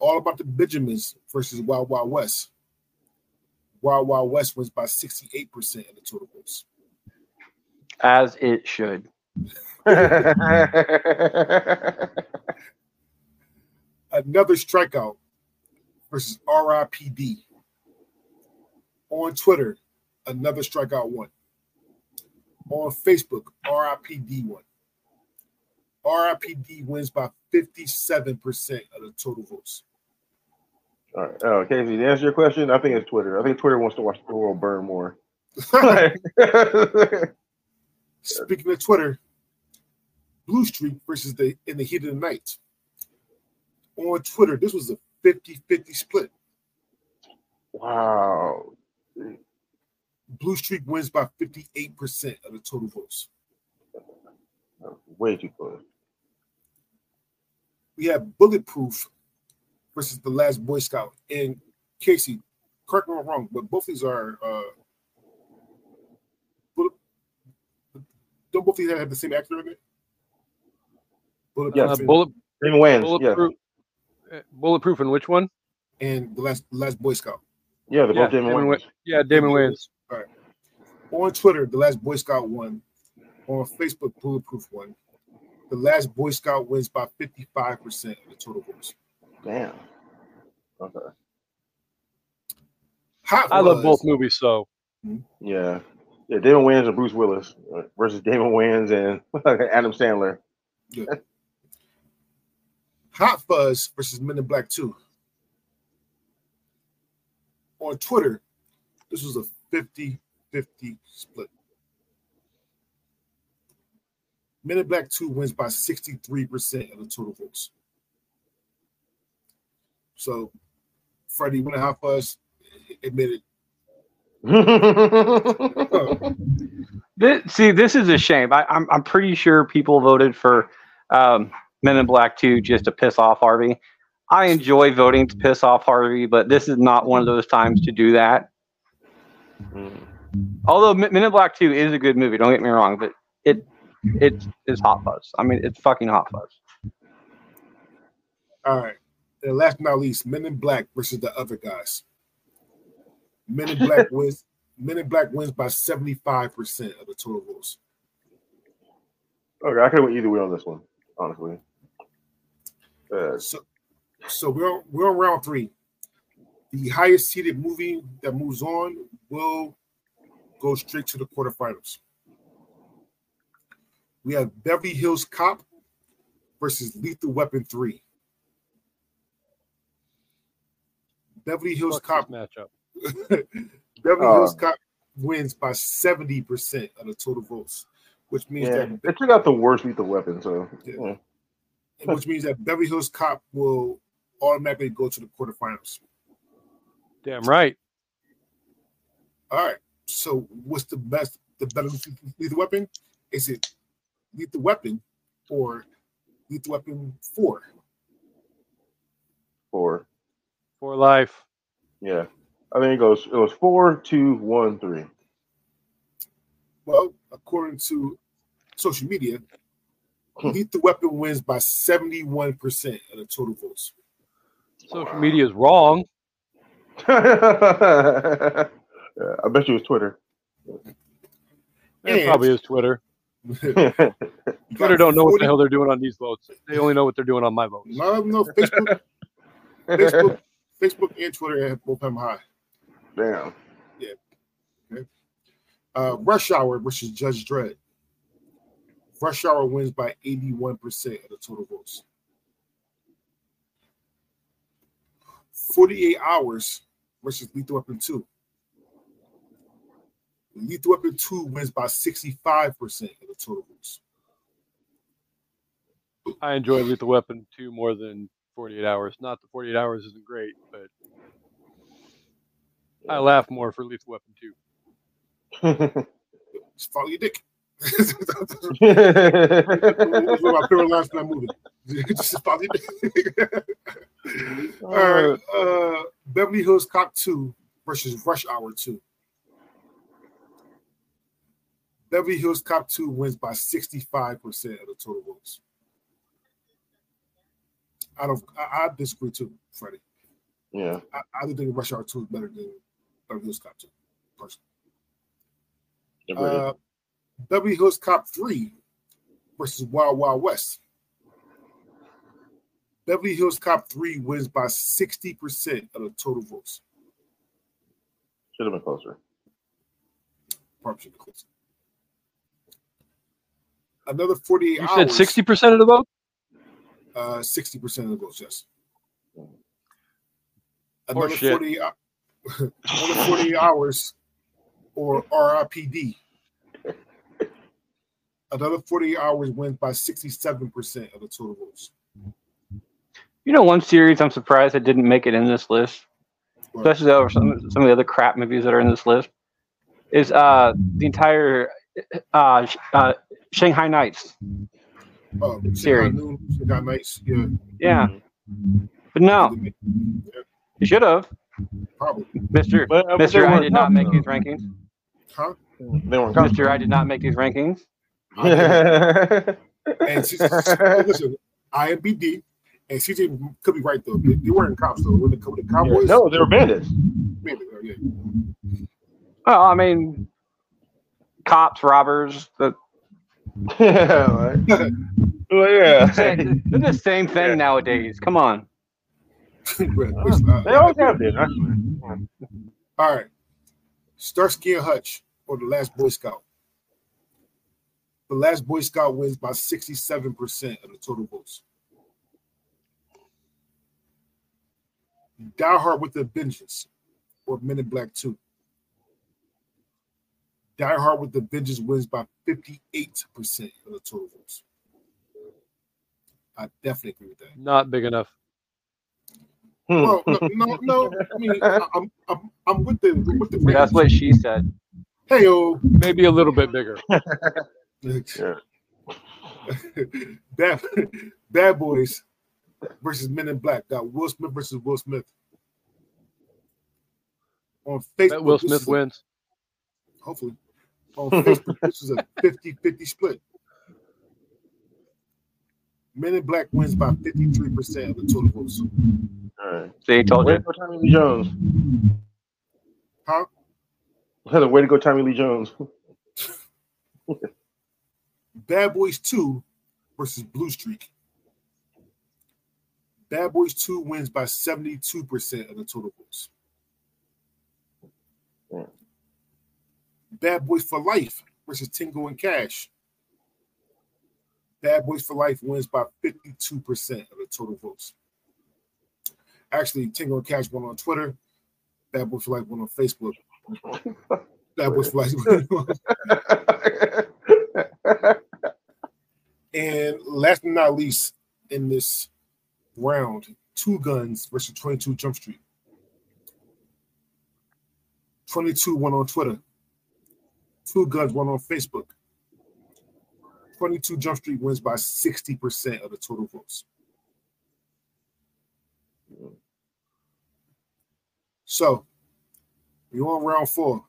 All About the Benjamins versus Wild Wild West. Wild Wild West wins by 68% of the total votes. As it should. Another Stakeout versus RIPD. On Twitter, another Stakeout one. On Facebook, RIPD one. RIPD wins by 57% of the total votes. All right. Oh, Casey, to answer your question, I think it's Twitter. I think Twitter wants to watch the world burn more. Speaking of Twitter, Blue Streak versus the in the heat of the night. On Twitter, this was a 50-50 split. wow. Blue Streak wins by 58% of the total votes. Way too close. We have Bulletproof versus The Last Boy Scout. And Casey, correct me if I'm wrong, but both these are uh don't both these have the same actor in it? Bulletproof uh, bullet, Even wins. Bulletproof, uh, bulletproof and which one? and the last the last Boy Scout. Yeah, the Yeah, both Damon Damon Wayans. Yeah, Damon Wayans. All right. On Twitter, the last Boy Scout won. On Facebook, Bulletproof won. The last Boy Scout wins by 55% of the total votes. Damn. Okay. Hot I love both movies, so Yeah. Yeah, Damon Wayans and Bruce Willis uh, versus Damon Wayans and Adam Sandler. Hot Fuzz versus Men in Black 2. On Twitter, this was a 50 50 split. Men in Black 2 wins by 63% of the total votes. So, Freddie, when Hot Fuzz admitted, This, see, this is a shame. I, I'm I'm pretty sure people voted for um, Men in Black 2 just to piss off Harvey. I enjoy voting to piss off Harvey, but this is not one of those times to do that. Mm. Although Men Men in Black 2 is a good movie, don't get me wrong, but it it is hot fuzz. I mean, it's fucking hot fuzz. all right. And last but not least, Men in Black versus the other guys. Men in Black wins. Men in Black wins by 75% of the total votes. okay, I could have went either way on this one, honestly. Uh, So, so we're on, we're on round three. The highest seeded movie that moves on will go straight to the quarterfinals. We have Beverly Hills Cop versus Lethal Weapon 3. Beverly Hills fuck Cop matchup. Beverly Uh. Hills Cop wins by 70% of the total votes, which means Yeah, that they took out the worst lethal weapon, so Yeah. yeah. which means that Beverly Hills Cop will automatically go to the quarterfinals. Damn right. All right. So what's the best, the better lethal weapon? Is it lethal weapon or lethal weapon four? four. For life. Yeah, I think it goes. It was four, two, one, three. Well, according to social media, Hmm. lethal weapon wins by 71% of the total votes. Social media is wrong. yeah, I bet you it was Twitter. It probably is Twitter. You Twitter don't know what the hell they're doing on these votes. They only know what they're doing on my votes. No, no, Facebook, Facebook, Facebook and Twitter at both have them high. Damn. Uh, Rush Hour versus Judge Dredd. Rush Hour wins by 81% of the total votes. 48 Hours versus Lethal Weapon 2. Lethal Weapon 2 wins by 65% of the total votes. I enjoy Lethal Weapon 2 more than 48 Hours. Not that 48 Hours isn't great, but I laugh more for Lethal Weapon 2. Just follow your dick. That's one my favorite lines in that movie. Just follow your dick. All right. Uh, Beverly Hills Cop 2 versus Rush Hour 2. Beverly Hills Cop 2 wins by 65% of the total votes. I don't I, I disagree too, Freddie. yeah. I, I do think Rush Hour 2 is better than Beverly Hills Cop 2, personally. Agreed. Uh, Beverly Hills Cop 3 versus Wild Wild West. Beverly Hills Cop 3 wins by 60% of the total votes. Should have been closer. Probably should be closer. Another 48 You hours. said 60% of the vote? Uh, 60% of the votes, yes. Another Horseshit. 48, hou- another 48 hours or RIPD. Another 40 hours wins by 67% of the total votes. You know, one series I'm surprised it didn't make it in this list, What? especially over some some of the other crap movies that are in this list, is uh the entire uh, uh Shanghai Nights. Oh, Series. Shanghai Noon, Shanghai Nights. Yeah. Yeah, but no, Yeah, you should have, Probably. Mister But, uh, Mister. I did not make though. these rankings. Huh? They weren't top. Mister, I did not make these rankings. yeah. And she, listen, IMBD, and CJ could be right though. They, they weren't cops though. When the, when the Cowboys, No, they were bandits. maybe, oh, yeah. Well, I mean, cops, robbers. The, yeah. Like, well, yeah. they're the same thing Yeah. nowadays. Come on. Uh, They always have been. Actually. All right. Starsky and Hutch or the Last Boy Scout. The Last Boy Scout wins by 67% of the total votes. Die Hard with a Vengeance or Men in Black 2. Die Hard with the Vengeance wins by 58% of the total votes. I definitely agree with that. Not big enough. Hmm. Well, no, no, no. I mean, I- I'm, I'm, I'm with the, with the. That's what she said. Hey, oh. Maybe a little bit bigger. Yeah. Bad, Bad Boys versus Men in Black. Got Will Smith versus Will Smith. On Facebook, Bet Will Smith is a- wins. hopefully. On Facebook, this is a 50 50 split. Men in Black wins by 53% of the total votes. All right. See, told Way you. to go, Tommy Lee Jones. Huh? The way to go, Tommy Lee Jones. Bad Boys 2 versus Blue Streak. Bad Boys 2 wins by 72% of the total votes. Yeah. Bad Boys for Life versus Tango and Cash. Bad Boys for Life wins by 52% of the total votes. Actually, Tango and Cash won on Twitter. Bad Boys for Life won on Facebook. That was like, and last but not least, in this round, two guns versus 22 Jump Street. 22 won on Twitter. Two guns won on Facebook. 22 Jump Street wins by 60% of the total votes. So, we're on round four.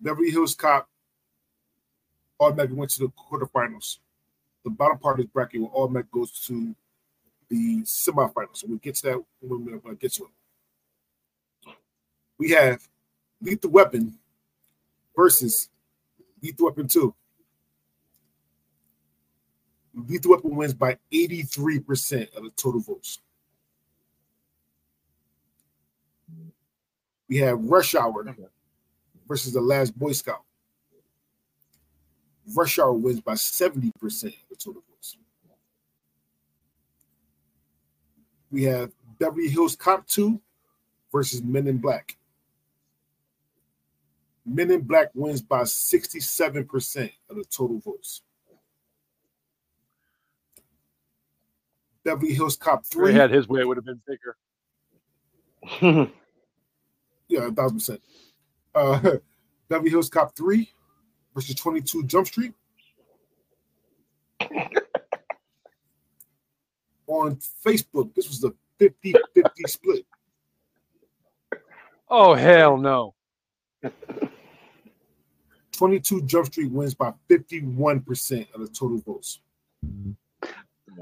Beverly Hills Cop automatically went to the quarterfinals. The bottom part of this bracket will automatically goes to the semifinals. So we'll get to that when we get to it. We have Lethal Weapon versus Lethal Weapon 2. Lethal Weapon wins by 83% of the total votes. We have Rush Hour versus The Last Boy Scout. Rush Hour wins by 70% of the total votes. We have Beverly Hills Cop 2 versus Men in Black. Men in Black wins by 67% of the total votes. Beverly Hills Cop If 3. he had his way, it would have been bigger. Yeah, a thousand percent. Uh, Beverly Hills Cop 3 versus 22 Jump Street. On Facebook, this was a 50 50 split. Oh hell no! 22 Jump Street wins by 51% of the total votes.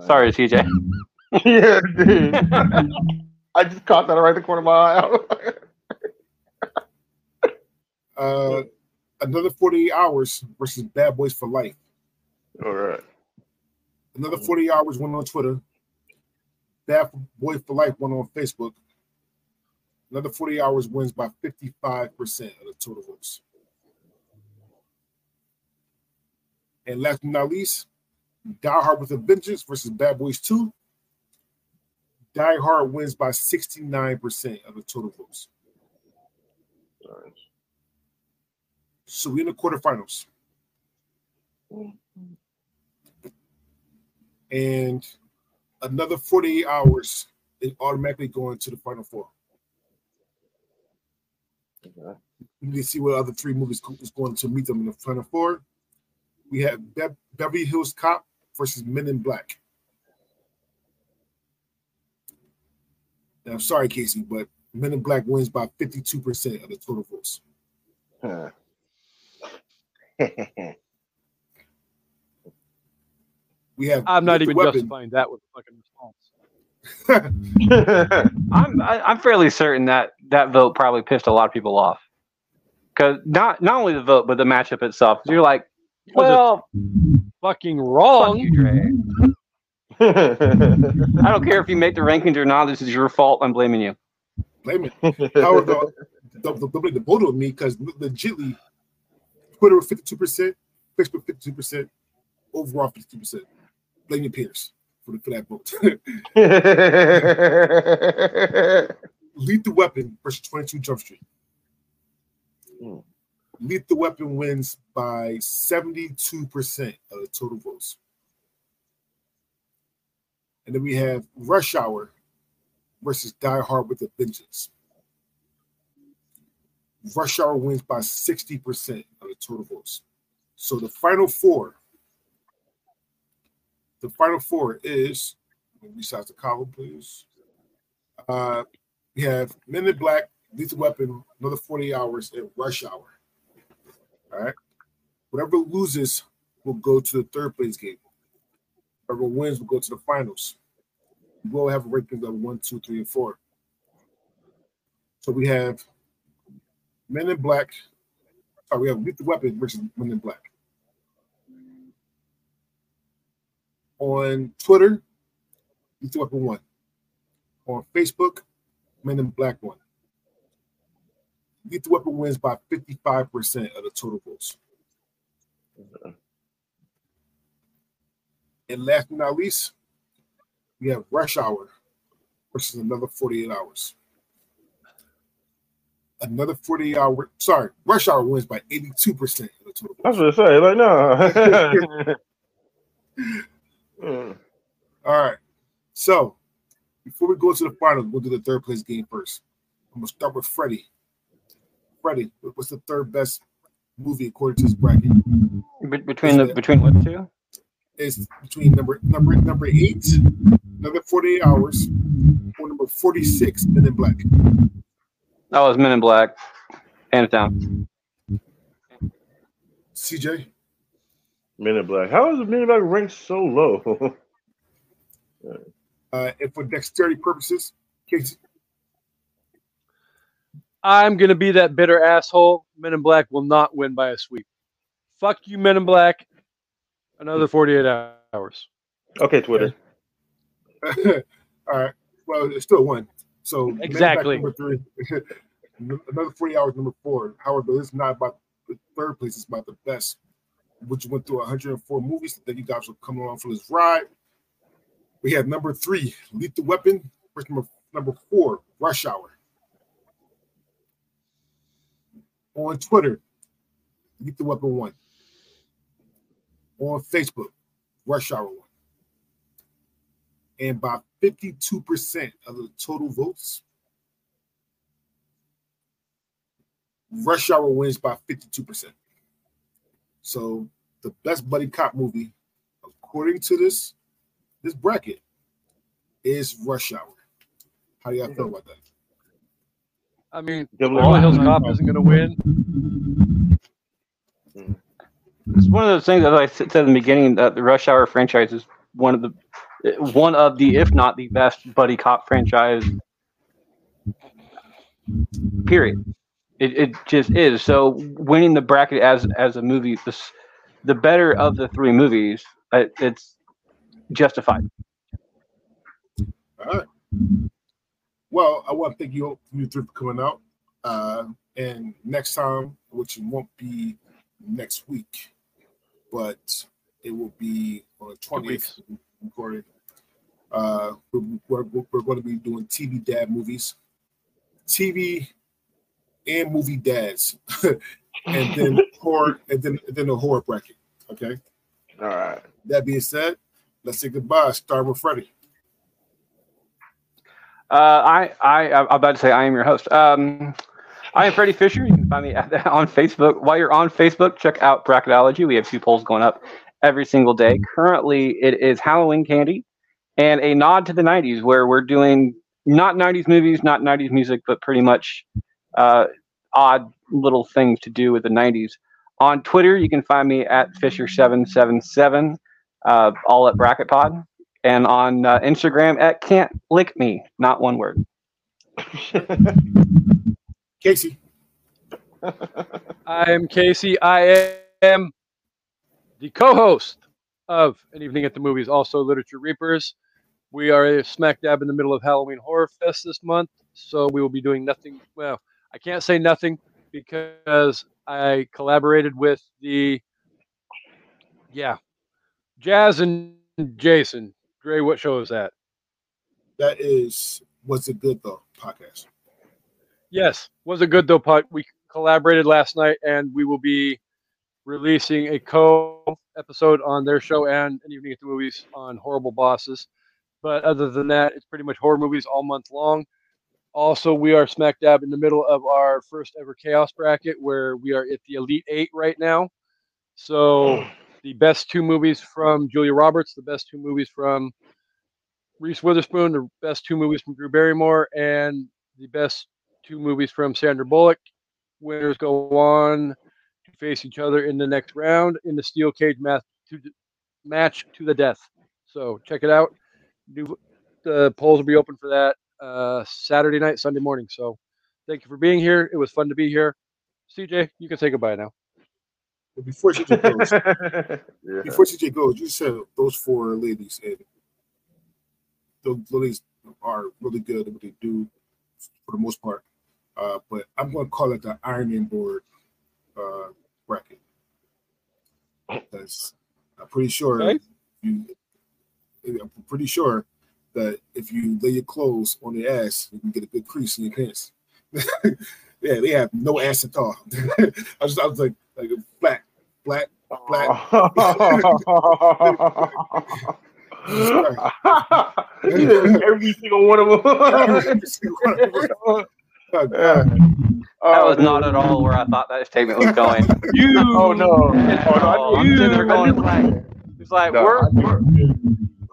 Sorry, TJ. yeah, dude. I just caught that right in the corner of my eye. Uh, another 48 hours versus Bad Boys for Life. All right. Another 48 hours went on Twitter. Bad Boy for Life went on Facebook. Another 40 hours wins by 55% of the total votes. And last but not least, Die Hard with a Vengeance versus Bad Boys 2. Die Hard wins by 69% of the total votes. All right. So we're in the quarterfinals. And another 48 hours is automatically going to the final four. Okay. We need to see what other three movies is going to meet them in the final four. We have Be- Beverly Hills Cop versus Men in Black. Now, I'm sorry, Casey, but Men in Black wins by 52% of the total votes. Huh. We have I'm not even Weapon. justifying that with a fucking response. I'm I, I'm fairly certain that that vote probably pissed a lot of people off. Because not not only the vote, but the matchup itself. you're like, well, Fucking fuck wrong. you, Dre. I don't care if you make the rankings or not. This is your fault. I'm blaming you. Blame it. However, the, the, the, the vote on me because legitly, Twitter 52%, Facebook 52%, overall 52%. Blame your peers for, the, for that vote. Lethal Weapon versus 22 Jump Street. Hmm. Lethal Weapon wins by 72% of the total votes. And then we have Rush Hour versus Die Hard with a Vengeance. Rush Hour wins by 60% of the total votes. So the final four, the final four is, resize the column, please. Uh, we have Men in Black, Lethal Weapon, another 40 hours, and Rush Hour. All right. Whatever loses will go to the third place game. Whoever wins will go to the finals. We'll have a rankings of one, two, three, and four. So we have Men in Black. Sorry, we have Lethal Weapon versus Men in Black. On Twitter, Lethal Weapon one. On Facebook, Men in Black one. Lethal Weapon wins by 55% of the total votes. And last but not least, we have Rush Hour versus another 48 hours. another 48 hour. Sorry, Rush Hour wins by 82 percent of the total. I was gonna say, like, no. All right. So before we go to the finals, we'll do the third place game first. I'm gonna start with Freddie. Freddie, what's the third best movie according to this bracket? Be- between the between what two? Is between number number number eight, number 48 hours, or number 46, Men in Black. That was Men in Black. Hands down. CJ, Men in Black. How is Men in Black ranked so low? uh, and for dexterity purposes, Casey, I'm gonna be that bitter asshole. Men in Black will not win by a sweep. Fuck you, Men in Black. Another 48 hours. okay, Twitter. all right. Well, it's still one. So Men in Black Exactly. number three, another 40 hours, number four. However, it's not about the third place; it's about the best. Which went through 104 movies that you guys will coming along for this ride. We have number three, Lethal Weapon. Versus number number four, Rush Hour. On Twitter, Lethal Weapon one. On Facebook, Rush Hour one and by 52% of the total votes, Rush Hour wins by 52%. So the best buddy cop movie, according to this this bracket, is Rush Hour. How do y'all feel about that? I mean, Give it Beverly Hills. Cop isn't gonna win. It's one of those things that I said in the beginning that the Rush Hour franchise is one of the one of the, if not the best buddy cop franchise. Period. It, it just is. So winning the bracket as as a movie, this, the better of the three movies, it, it's justified. All right. Well, I want to thank you, you three for coming out. Uh, and next time, which won't be next week, but it will be on the 20th weeks. recording. Uh, we're, we're, we're going to be doing TV dad movies, TV and movie dads, and then horror, and then and then the horror bracket. Okay. All right. That being said, let's say goodbye. Start with Freddie. Uh, I, I, I'm about to say I am your host. Um, I am Freddie Fisher. You can find me on Facebook. While you're on Facebook, check out Bracketology. We have two polls going up every single day. Currently, it is Halloween candy and a nod to the 90s, where we're doing not 90s movies, not 90s music, but pretty much uh, odd little things to do with the 90s. On Twitter, you can find me at Fisher777, uh, all at Bracket Pod and on uh, Instagram at can't lick me, not one word. Casey. I am Casey. I am the co-host of An Evening at the Movies, also Literature Reapers. We are smack dab in the middle of Halloween Horror Fest this month, so we will be doing nothing. Well, I can't say nothing because I collaborated with the yeah, Jazz and Jason. Dre, what show is that? That is what's it good though podcast. Yes, was it good though? Pod? We collaborated last night, and we will be releasing a co episode on their show and an evening at the movies on horrible bosses. But other than that, it's pretty much horror movies all month long. Also, we are smack dab in the middle of our first ever chaos bracket, where we are at the elite eight right now. So hmm. The best two movies from Julia Roberts, the best two movies from Reese Witherspoon, the best two movies from Drew Barrymore, and the best two movies from Sandra Bullock. Winners go on to face each other in the next round in the steel cage match to match to the death. So check it out. The polls will be open for that uh, Saturday night, Sunday morning. So thank you for being here. It was fun to be here. CJ, you can say goodbye now. But before CJ goes, yeah. before CJ goes, you said those four ladies and those ladies are really good at what they do for the most part. Uh, but I'm going to call it the ironing board uh, bracket. Because I'm pretty sure Okay. you. I'm pretty sure that if you lay your clothes on the ass, you can get a good crease in your pants. Yeah, they have no ass at all. I was, I was like, like a flat, flat, flat. He did every single one of them. Oh, That was not at all where I thought that statement was going. You. Oh no! Oh, no Oh, I I'm knew- sitting there I going, knew- it's like, it's like No, we're, I knew- we're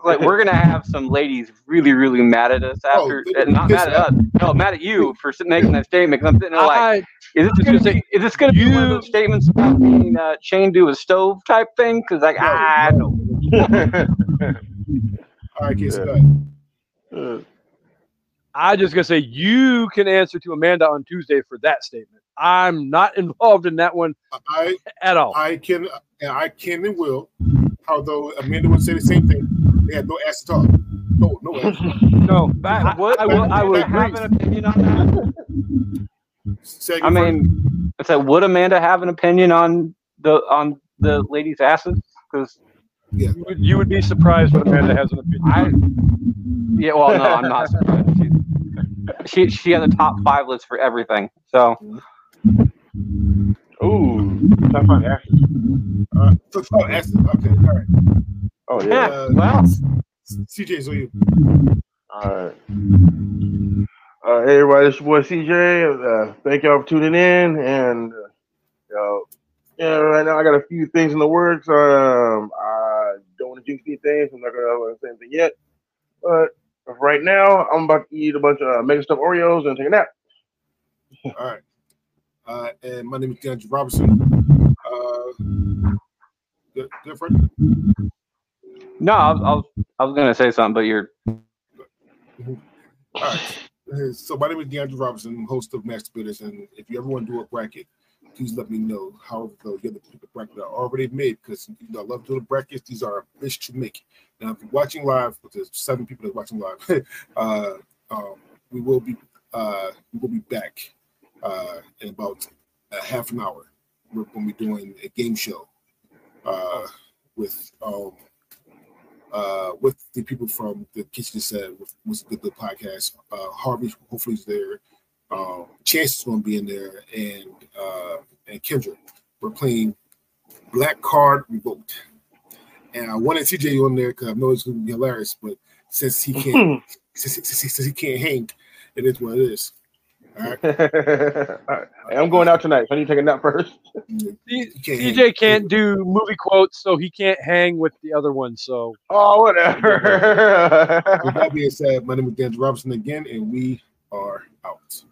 like we're gonna have some ladies really, really mad at us Oh, after, they- uh, not mad at us, no, mad at you for making that statement. Because I'm sitting there like, I, is this gonna be, is this gonna be one of those statements about being uh, chained to a stove type thing? Because like, No, I no. know. All right, Casey, Yeah. go ahead. Uh, I just gonna say you can answer to Amanda on Tuesday for that statement. I'm not involved in that one I at all. I can and I can and will. Although Amanda would say the same thing. They have no ass at all. No, no ass. No, back, I would, I will. I will Amanda have an opinion on that. Say I again, mean, it's like, would Amanda have an opinion on the on the ladies' asses? Because You would, you would be surprised when Amanda has an opinion. I, yeah, well, no, I'm not surprised. She, she she has a top five list for everything. So ooh, top five ashes. Uh, oh, ass. Okay, all right. Oh yeah, yeah. Uh, well, CJ, so you. All right. Uh, hey everybody, it's your boy CJ. Uh, thank y'all for tuning in, and uh, yeah, right now I got a few things in the works. Um, I don't want to jinx anything, so I'm not gonna say anything yet. But right now, I'm about to eat a bunch of uh, mega stuff Oreos and take a nap. All right. Uh, and my name is DeAndre Robertson. Uh, good, good friend. No, I was, I was I was gonna say something, but you're All right. So my name is DeAndre Robertson, host of Mass Debaters, and if you ever want to do a bracket, please let me know how the you have the bracket are already made because you know, I love doing the brackets. These are a bitch to make. Now, if you're watching live, which there's seven people that are watching live, uh, um, we will be uh, we will be back uh, in about a half an hour. We're going to be doing a game show uh, with um, uh, with the people from the Kitchen Set, with was the good podcast. Uh, Harvey hopefully is there. Um, Chance is going to be in there, and uh, and Kendra. We're playing Black Card Revoked, and I wanted TJ on there because I know it's going to be hilarious. But since he can't, since, since, since he can't hang, it is what it is. All right. All right. Hey, I'm going out tonight, so I need to take a nap first. C- can't hang. CJ can't do movie quotes, so he can't hang with the other one. So Oh, whatever. With that being said, my name is Dan Robinson again, and we are out.